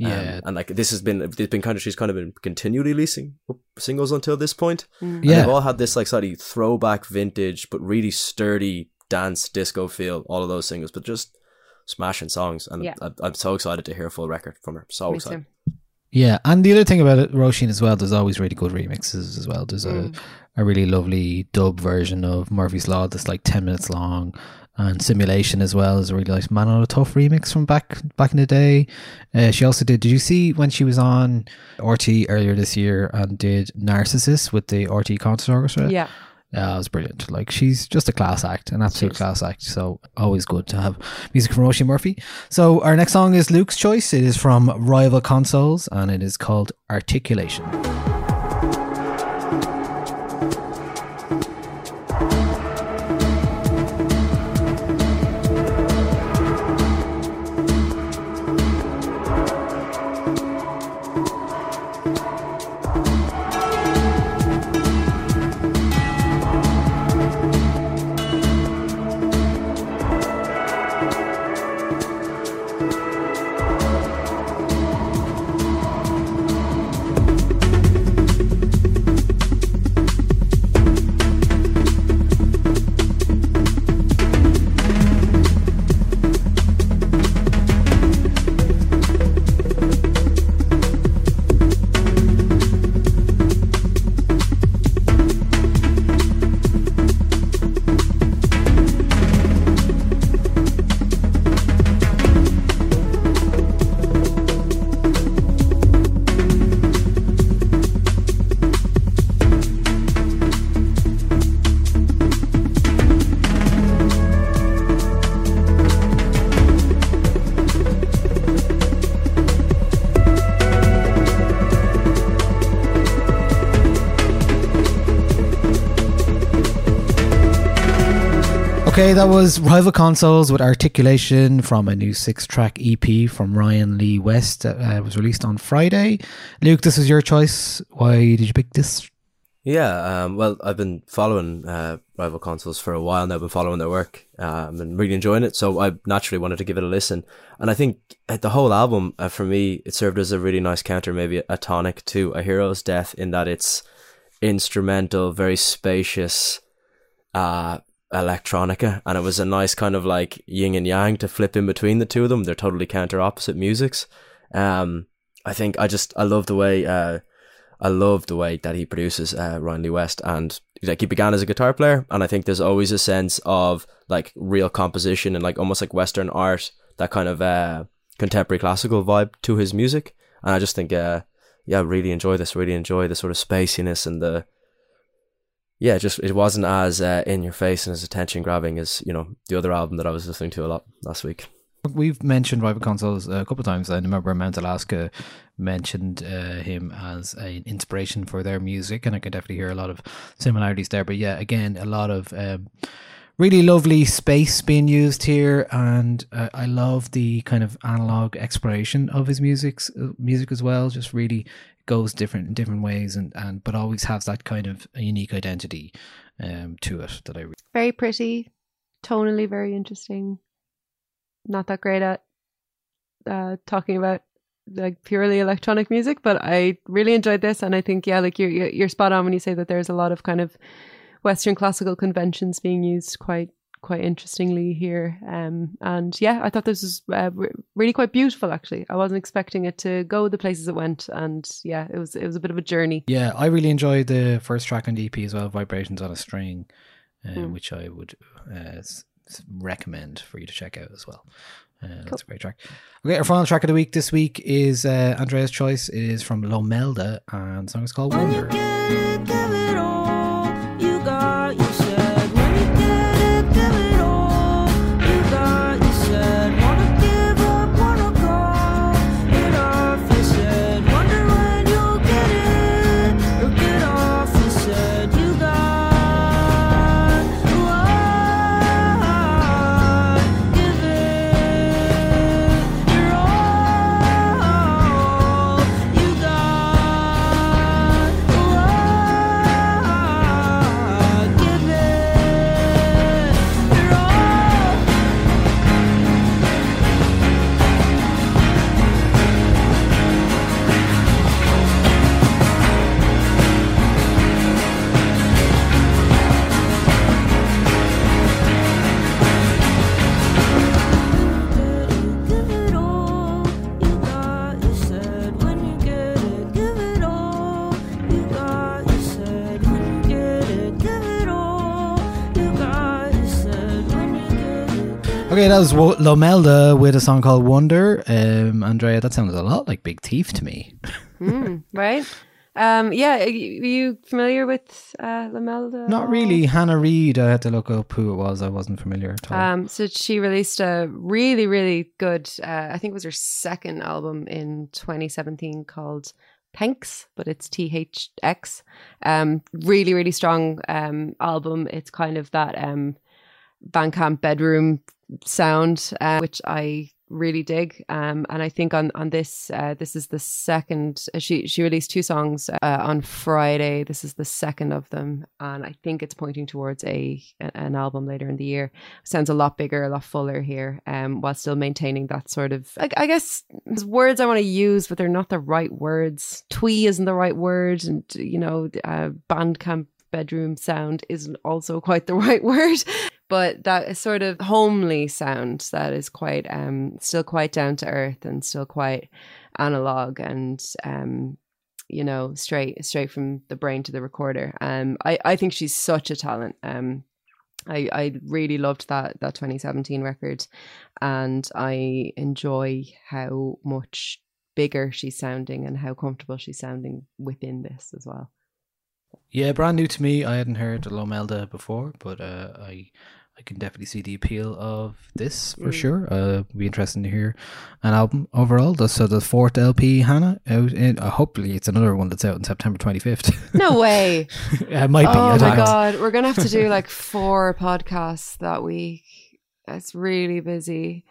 Um, Yeah. and like this has been there's been kind of she's kind of been continually releasing singles until this point. Mm. And Yeah. they've all had this like slightly throwback vintage but really sturdy dance disco feel. All of those singles, but just smashing songs. And Yeah. I, I'm so excited to hear a full record from her. So Me excited. too. Yeah, and the other thing about it, Roisin as well, there's always really good remixes as well. There's Mm. a, a really lovely dub version of Murphy's Law that's like ten minutes long, and Simulation as well is a really nice Man on a Tough remix from back back in the day. Uh, she also did. Did you see when she was on RT earlier this year and did Narcissus with the RT Concert Orchestra? yeah Yeah, it was brilliant. Like she's just a class act, an absolute class act. So always good to have music from Roisin Murphy. So our next song is Luke's choice. It is from Rival Consoles and it is called Articulation. Okay, that was Rival Consoles with Articulation from a new six track EP from Ryan Lee West that uh, was released on Friday. Luke, this was your choice. Why did you pick this? Yeah, um, well, I've been following uh, Rival Consoles for a while now. I've been following their work um, and really enjoying it. So I naturally wanted to give it a listen. And I think uh, the whole album, uh, for me, it served as a really nice counter, maybe a tonic to A Hero's Death, in that it's instrumental, very spacious uh, electronica. And it was a nice kind of like yin and yang to flip in between the two of them. They're totally counter opposite musics. Um, I think I just, I love the way. Uh, I love the way that he produces uh, Ryan Lee West, and like he began as a guitar player, and I think there's always a sense of like real composition and like almost like Western art that kind of uh, contemporary classical vibe to his music. And I just think, uh, yeah, really enjoy this. Really enjoy the sort of spaciness and the yeah, just it wasn't as uh, in your face and as attention grabbing as you know the other album that I was listening to a lot last week. We've mentioned rival consoles a couple of times. I remember Mount Alaska mentioned uh, him as an inspiration for their music, and I can definitely hear a lot of similarities there. But yeah, again, a lot of um, really lovely space being used here, and uh, I love the kind of analog exploration of his music, music as well. Just really goes different in different ways, and and but always has that kind of unique identity um, to it that I. Very pretty, tonally very interesting. Not that great at uh, talking about like purely electronic music, but I really enjoyed this, and I think yeah, like you're you're spot on when you say that there's a lot of kind of Western classical conventions being used quite quite interestingly here. Um, and yeah, I thought this was uh, re- really quite beautiful. Actually, I wasn't expecting it to go the places it went, and yeah, it was it was a bit of a journey. Yeah, I really enjoyed the first track on the EP as well, "Vibrations on a String," uh, Mm. which I would uh, s- s- recommend for you to check out as well. Uh, That's a great track. Okay, our final track of the week this week is uh, Andrea's choice. It is from Lomelda, and the song is called Wonder. That was Lomelda with a song called Wonder. Um, Andrea, that sounded a lot like Big Thief to me. Mm, right? Um, yeah, are you, are you familiar with uh, Lomelda? Not really. Hannah Read, I had to look up who it was. I wasn't familiar at all. Um, so she released a really, really good, uh, I think it was her second album in 2017 called Thanks, but it's T H X. Um, really, really strong um, album. It's kind of that um, Bandcamp bedroom sound, uh, which I really dig. Um, and I think on on this, uh, this is the second. uh, She she released two songs uh, on Friday. This is the second of them, and I think it's pointing towards a an album later in the year. Sounds a lot bigger, a lot fuller here, um, while still maintaining that sort of. I, I guess there's words I want to use, but they're not the right words. Twee isn't the right word, and you know, uh, Bandcamp bedroom sound isn't also quite the right word but that sort of homely sound that is quite um still quite down to earth and still quite analog and um you know straight straight from the brain to the recorder um i i think she's such a talent um I, I really loved that that 2017 record and I enjoy how much bigger she's sounding and how comfortable she's sounding within this as well. Yeah, brand new to me. I hadn't heard Lomelda before, but uh, I I can definitely see the appeal of this for Mm. sure. Uh, be interesting to hear an album overall. The, so the fourth LP, Hannah, out in, uh, hopefully it's another one that's out on September twenty fifth. No way. it might be. Oh my know. god, we're gonna have to do like four podcasts that week. That's really busy.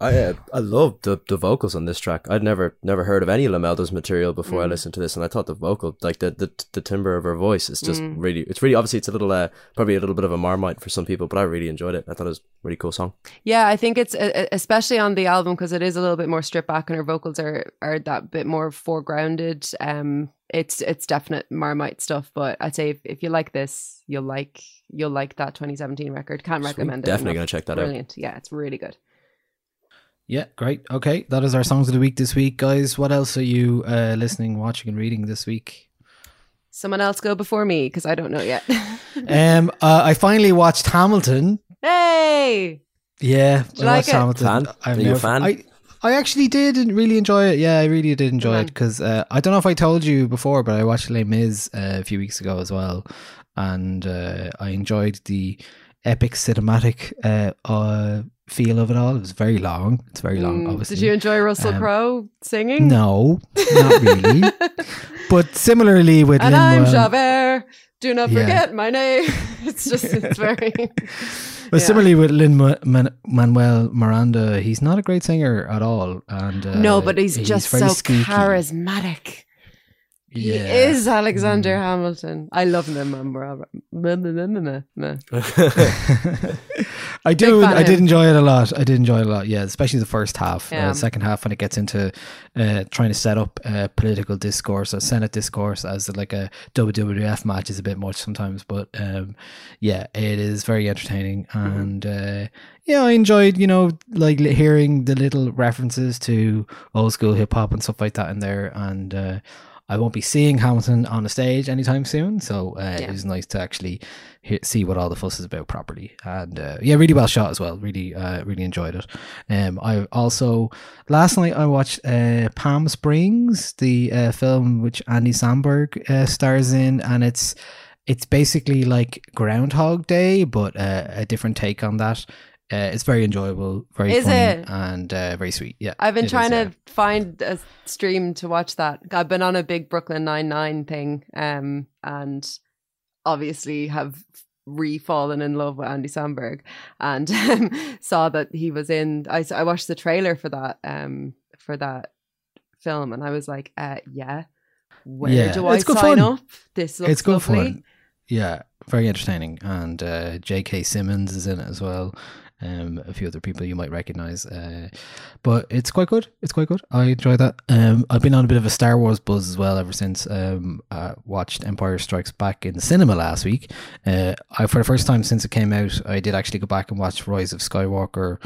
I uh, I love the the vocals on this track. I'd never never heard of any Lomelda's material before I Mm. listened to this, and I thought the vocal, like the the, the timbre of her voice, is just Mm. really. It's really obviously it's a little uh, probably a little bit of a marmite for some people, but I really enjoyed it. I thought it was a really cool song. Yeah, I think it's especially on the album because it is a little bit more stripped back and her vocals are are that bit more foregrounded. Um, it's it's definite Marmite stuff, but I'd say if, if you like this, you'll like you'll like that 2017 record. Can't Sweet. recommend it. Definitely enough. gonna check that out. Brilliant. Yeah, it's really good. Yeah, great. Okay, that is our songs of the week this week, guys. What else are you uh, listening, watching, and reading this week? Someone else go before me because I don't know yet. um, uh, I finally watched Hamilton. hey, Yeah, you I like watched it? Hamilton. Fan? I've Are you a fan? I, I actually did really enjoy it. Yeah, I really did enjoy it because uh, I don't know if I told you before, but I watched Les Mis uh, a few weeks ago as well, and uh, I enjoyed the epic cinematic uh, uh, feel of it all. It was very long. It's very long, Mm, obviously. Did you enjoy Russell Um, Crowe singing? No, not really. but similarly with and I'm Lin-Manuel- Javert. Do not Yeah. forget my name. It's just, it's very. But Yeah. similarly with Lin Manuel Miranda, he's not a great singer at all, and uh, no, but he's, just very so squeaky. charismatic. He Yeah. is Alexander Hamilton. I love him. I do. I did enjoy it a lot. I did enjoy it a lot. Yeah, especially the first half. Yeah. Uh, second half when it gets into uh, trying to set up uh, political discourse or Senate discourse as like a WWF match is a bit much sometimes. But um, yeah, it is very entertaining and. Uh, yeah, I enjoyed, you know, like hearing the little references to old school hip hop and stuff like that in there. And uh, I won't be seeing Hamilton on the stage anytime soon, so uh, it was nice to actually hear, see what all the fuss is about properly. And uh, yeah, really well shot as well. Really, uh, really enjoyed it. Um, I also last night I watched uh, Palm Springs, the uh, film which Andy Samberg uh, stars in, and it's it's basically like Groundhog Day, but uh, a different take on that. Uh, it's very enjoyable, very Is funny, it? and uh, very sweet. Yeah, I've been trying yeah. to find a stream to watch that. I've been on a big Brooklyn Nine Nine thing, um, and obviously have re-fallen in love with Andy Samberg, and um, saw that he was in. I, I watched the trailer for that um for that film, and I was like, uh, yeah, where Yeah, do I it's sign up? This looks it's good lovely. fun. Yeah, very entertaining, and uh, J.K. Simmons is in it as well. Um, a few other people you might recognize, uh, but it's quite good. It's quite good. I enjoy that. Um, I've been on a bit of a Star Wars buzz as well ever since um, I watched Empire Strikes Back in the cinema last week. Uh, I for the first time since it came out, I did actually go back and watch Rise of Skywalker,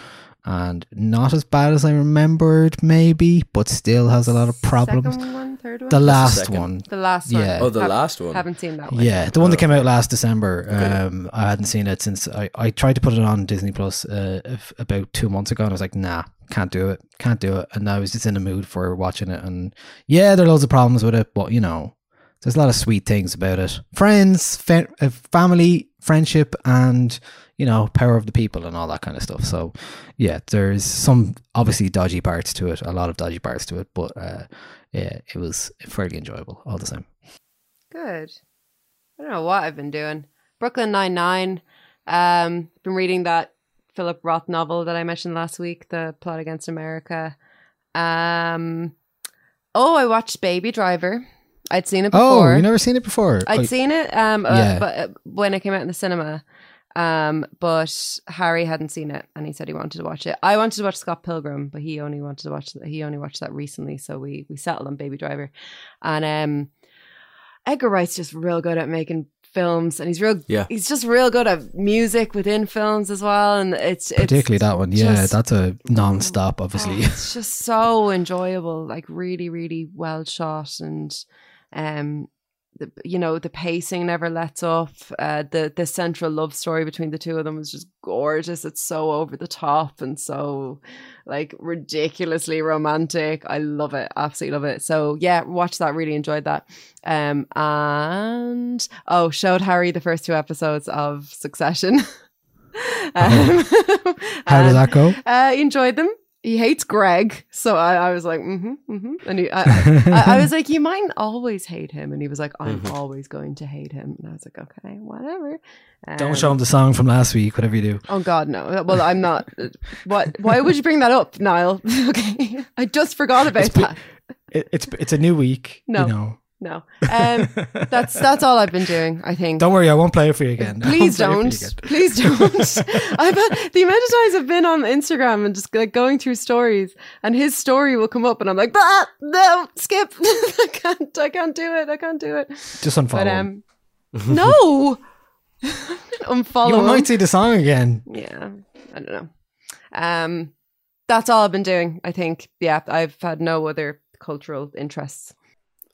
and not as bad as I remembered, maybe, but still has a lot of problems. Second one, third one, The last second? one, the last one. Yeah. Oh, the Have- last one. Haven't seen that one. yeah, the one that came out last December. Um, I hadn't seen it since I, I tried to put it on Disney Plus uh, if- about two months ago, and I was like, nah, can't do it, can't do it. And now I was just in the mood for watching it, and yeah, there are loads of problems with it, but you know, there's a lot of sweet things about it. Friends, fa- uh, family, friendship, and you know, power of the people and all that kind of stuff. So yeah, there's some obviously dodgy parts to it, a lot of dodgy parts to it, but uh, yeah, it was fairly enjoyable all the same. Good. I don't know what I've been doing. Brooklyn Nine Nine. Um, been reading that Philip Roth novel that I mentioned last week, The Plot Against America. Um, oh, I watched Baby Driver. I'd seen it before. Oh, you never seen it before? I'd Oh, seen it um, uh, Yeah. but uh, when it came out in the cinema. Um, but Harry hadn't seen it, and he said he wanted to watch it. I wanted to watch Scott Pilgrim, but he only wanted to watch that. He only watched that recently, so we we settled on Baby Driver. And um, Edgar Wright's just real good at making films, and he's real. Yeah. he's just real good at music within films as well. And it's it's particularly that one. Yeah, just- that's a non-stop, obviously. Oh, it's just so enjoyable, like really, really well shot, and um, the, you know the pacing never lets up. Uh, the the central love story between the two of them is just gorgeous. It's so over the top and so like ridiculously romantic. I love it, absolutely love it. So yeah, watch that. Really enjoyed that. Um, and oh, showed Harry the first two episodes of Succession. um, How did that go? uh, enjoyed them. He hates Greg, so I, I was like, mm-hmm, mm-hmm. And he, I, I, I was like, you might always hate him, and he was like, I'm Mm-hmm. always going to hate him, and I was like, okay, whatever. Don't show him the song from last week, whatever you do. Oh God, no. Well, I'm not. What? Why would you bring that up, Niall? okay, I just forgot about It's that. It, it's it's a new week. No. You know. No, um, that's that's all I've been doing. I think. Don't worry, I won't play it for you again. Please won't play it don't. for you again. Please don't. I've had, the amount of times I've been on Instagram and just like going through stories, and his story will come up, and I'm like, ah, no, skip. I can't. I can't do it. I can't do it. Just unfollow. But um, no. Unfollow. you might see the song again. Yeah, I don't know. Um, that's all I've been doing. I think. Yeah, I've had no other cultural interests.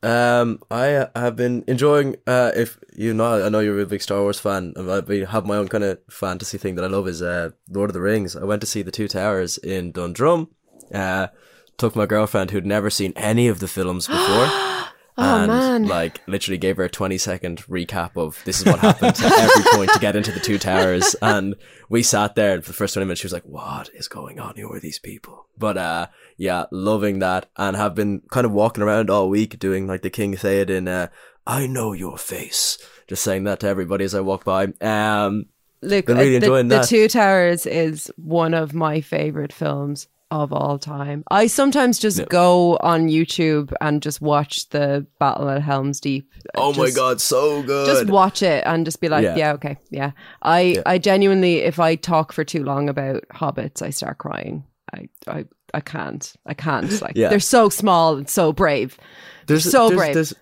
Um, I uh, have been enjoying. Uh, if you know, I know you're a big Star Wars fan. I have my own kind of fantasy thing that I love is uh, Lord of the Rings. I went to see the Two Towers in Dundrum. Uh, took my girlfriend who'd never seen any of the films before. Oh, and man. like literally gave her a 20 second recap of this is what happened at every point to get into the two towers. And we sat there and for the first 20 minutes she was like what is going on? Who are these people? But uh yeah loving that and have been kind of walking around all week doing like the king Theoden uh I know your face just saying that to everybody as I walk by. Um Look, Been really uh, the, enjoying the. Two Towers is one of my favorite films of all time. I sometimes just go on YouTube and just watch the Battle at Helm's Deep. oh my god so good Just watch it and just be like, Yeah. yeah, okay, yeah. I, I genuinely, if I talk for too long about hobbits, I start crying. I, I, I can't. I can't. Like Yeah. they're so small and so brave. there's so there's, brave. There's,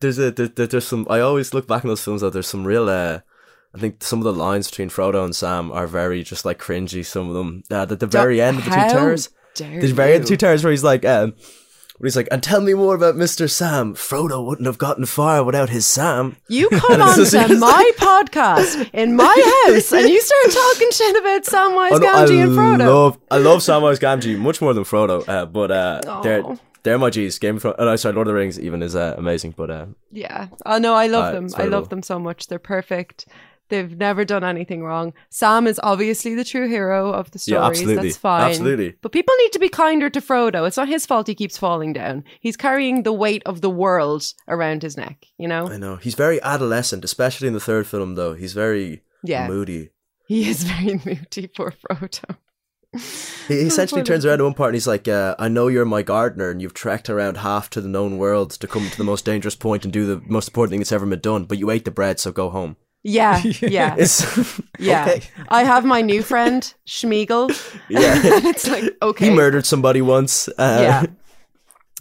there's a there, there- there's some. I always look back in those films. That there's some real. Uh, I think some of the lines between Frodo and Sam are very just like cringy. Some of them uh, at the very end of the two towers. The very end of the two towers where he's like, um, where he's like, and tell me more about Mister Sam. Frodo wouldn't have gotten far without his Sam. You come on to my podcast in my house and you start talking shit about Samwise Oh, no, Gamgee and Frodo. love I love Samwise Gamgee much more than Frodo. Uh, but uh, they're they're my G's. Game of Thrones. Oh, no, sorry, Lord of the Rings even is uh, amazing. But uh, Yeah. Oh no, I love Uh, them. I love them so much. They're perfect. They've never done anything wrong. Sam is obviously the true hero of the stories. Yeah, absolutely. That's fine. Absolutely. But people need to be kinder to Frodo. It's not his fault he keeps falling down. He's carrying the weight of the world around his neck, you know? I know he's very adolescent, especially in the third film. Though he's very Yeah. moody. He is very moody, poor Frodo. He essentially turns around at one part and he's like, uh, "I know you're my gardener, and you've trekked around half to the known world to come to the most dangerous point and do the most important thing that's ever been done. But you ate the bread, so go home." Yeah, yeah. It's Yeah. okay. I have my new friend, Sméagol. Yeah. it's like, okay. He murdered somebody once. Uh, yeah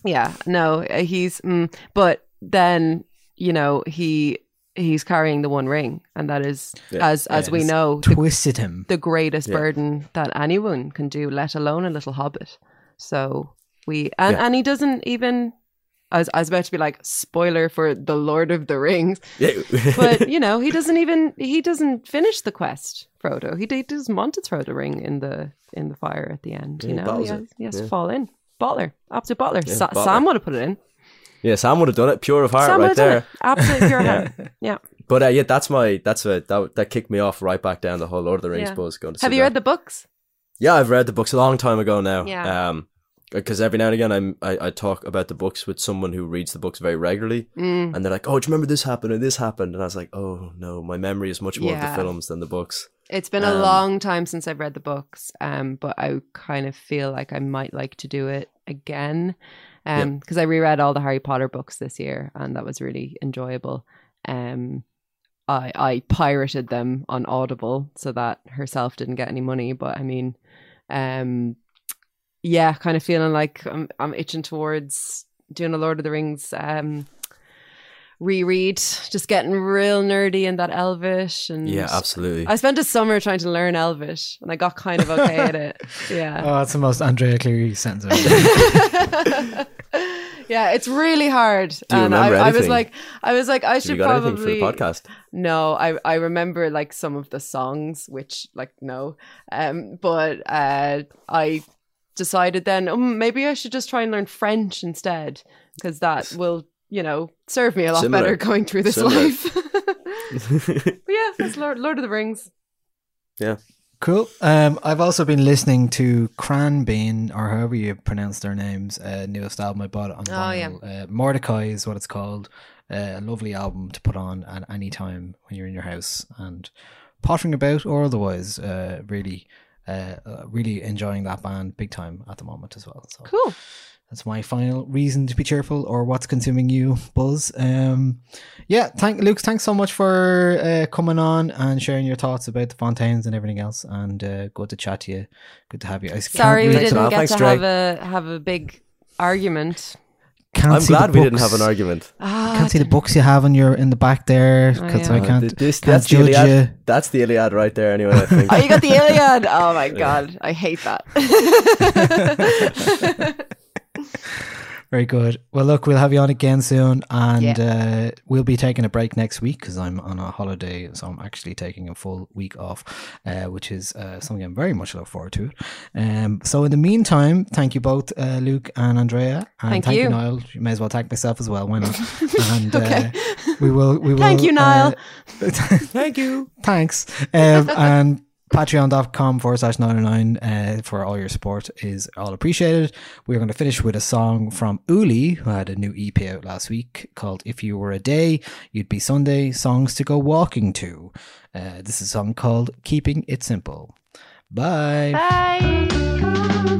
yeah no uh, he's mm, but then you know he he's carrying the one ring and that is Yeah. as as Yeah, we it's know the, Twisted him. the greatest Yeah. burden that anyone can do let alone a little hobbit so we and Yeah. and he doesn't even I was, I was about to be like spoiler for the lord of the rings Yeah. but you know he doesn't even he doesn't finish the quest frodo he, he doesn't want to throw the ring in the in the fire at the end you Yeah, he know he has, he has to fall in bottler absolute bottler Yeah, Sa- bottler. sam would have put it in yeah, Sam would have done it, pure of heart, sam right there. it absolute pure heart yeah But uh, yeah, that's my that's a that that kicked me off right back down the whole Lord of the Rings Yeah. buzz. Going to have you that. read the books Yeah, I've read the books a long time ago now. Yeah. Um, because every now and again I'm, I I talk about the books with someone who reads the books very regularly, Mm. and they're like, "Oh, do you remember this happened and this happened?" And I was like, "Oh no, my memory is much more of the films than the books." It's been a Um, long time since I've read the books, um, but I kind of feel like I might like to do it again, um, because I reread all the Harry Potter books this year, and that was really enjoyable. Um, I I pirated them on Audible so that herself didn't get any money, but I mean, um, yeah, kind of feeling like I'm I'm itching towards doing a Lord of the Rings um reread, just getting real nerdy in that Elvish and Yeah, absolutely. I spent a summer trying to learn Elvish, and I got kind of okay at it. Yeah, Oh, that's the most Andrea Cleary sentence. ever. yeah, it's really hard. Do you and remember I, I was like, I was like, I should you got anything for probably the podcast? No, I I remember like some of the songs, which like no, um, but uh, I decided then um, maybe I should just try and learn French instead because that will you know serve me a lot Similar. better going through this Similar. life. but yeah, that's Lord Lord of the Rings. Yeah. Cool. Um, I've also been listening to Khruangbin, or however you pronounce their names, uh, newest album I bought on Oh, yeah. Uh, Mordechai is what it's called. Uh, a lovely album to put on at any time when you're in your house and pottering about or otherwise. Uh, really, uh, uh, really enjoying that band big time at the moment as well. So Cool. that's my final reason to be cheerful or what's consuming you buzz um yeah thank luke thanks so much for uh, coming on and sharing your thoughts about the fontaines and everything else and uh, good to chat to you good to have you I s- can't Sorry, we didn't get Thanks, to Dre. have a have a big argument. Can't I'm see the glad we didn't have an argument. Ah, can't see the books you have in your in the back there Oh, because yeah. I Uh, can't, this, can't that's the judge Iliad. you That's the Iliad right there. Anyway, I think. Oh, you got the Iliad. Oh my god, I hate that. Very good. Well, look, we'll have you on again soon, and Yeah. uh, we'll be taking a break next week because I'm on a holiday, so I'm actually taking a full week off, uh, which is uh, something I'm very much look forward to. Um, so, in the meantime, thank you both, uh, Luke and Andrea, and Thank you. Niall. You may as well thank myself as well. Why not? and uh, we will. We will. Thank you, Niall. uh, Thank you. Thanks. Um, and patreon.com forward slash 909 uh, for all your support is all appreciated. We're going to finish with a song from Uli, who had a new EP out last week called If You Were a Day, You'd Be Sunday Songs to Go Walking to. Uh, this is a song called Keeping It Simple. Bye. Bye.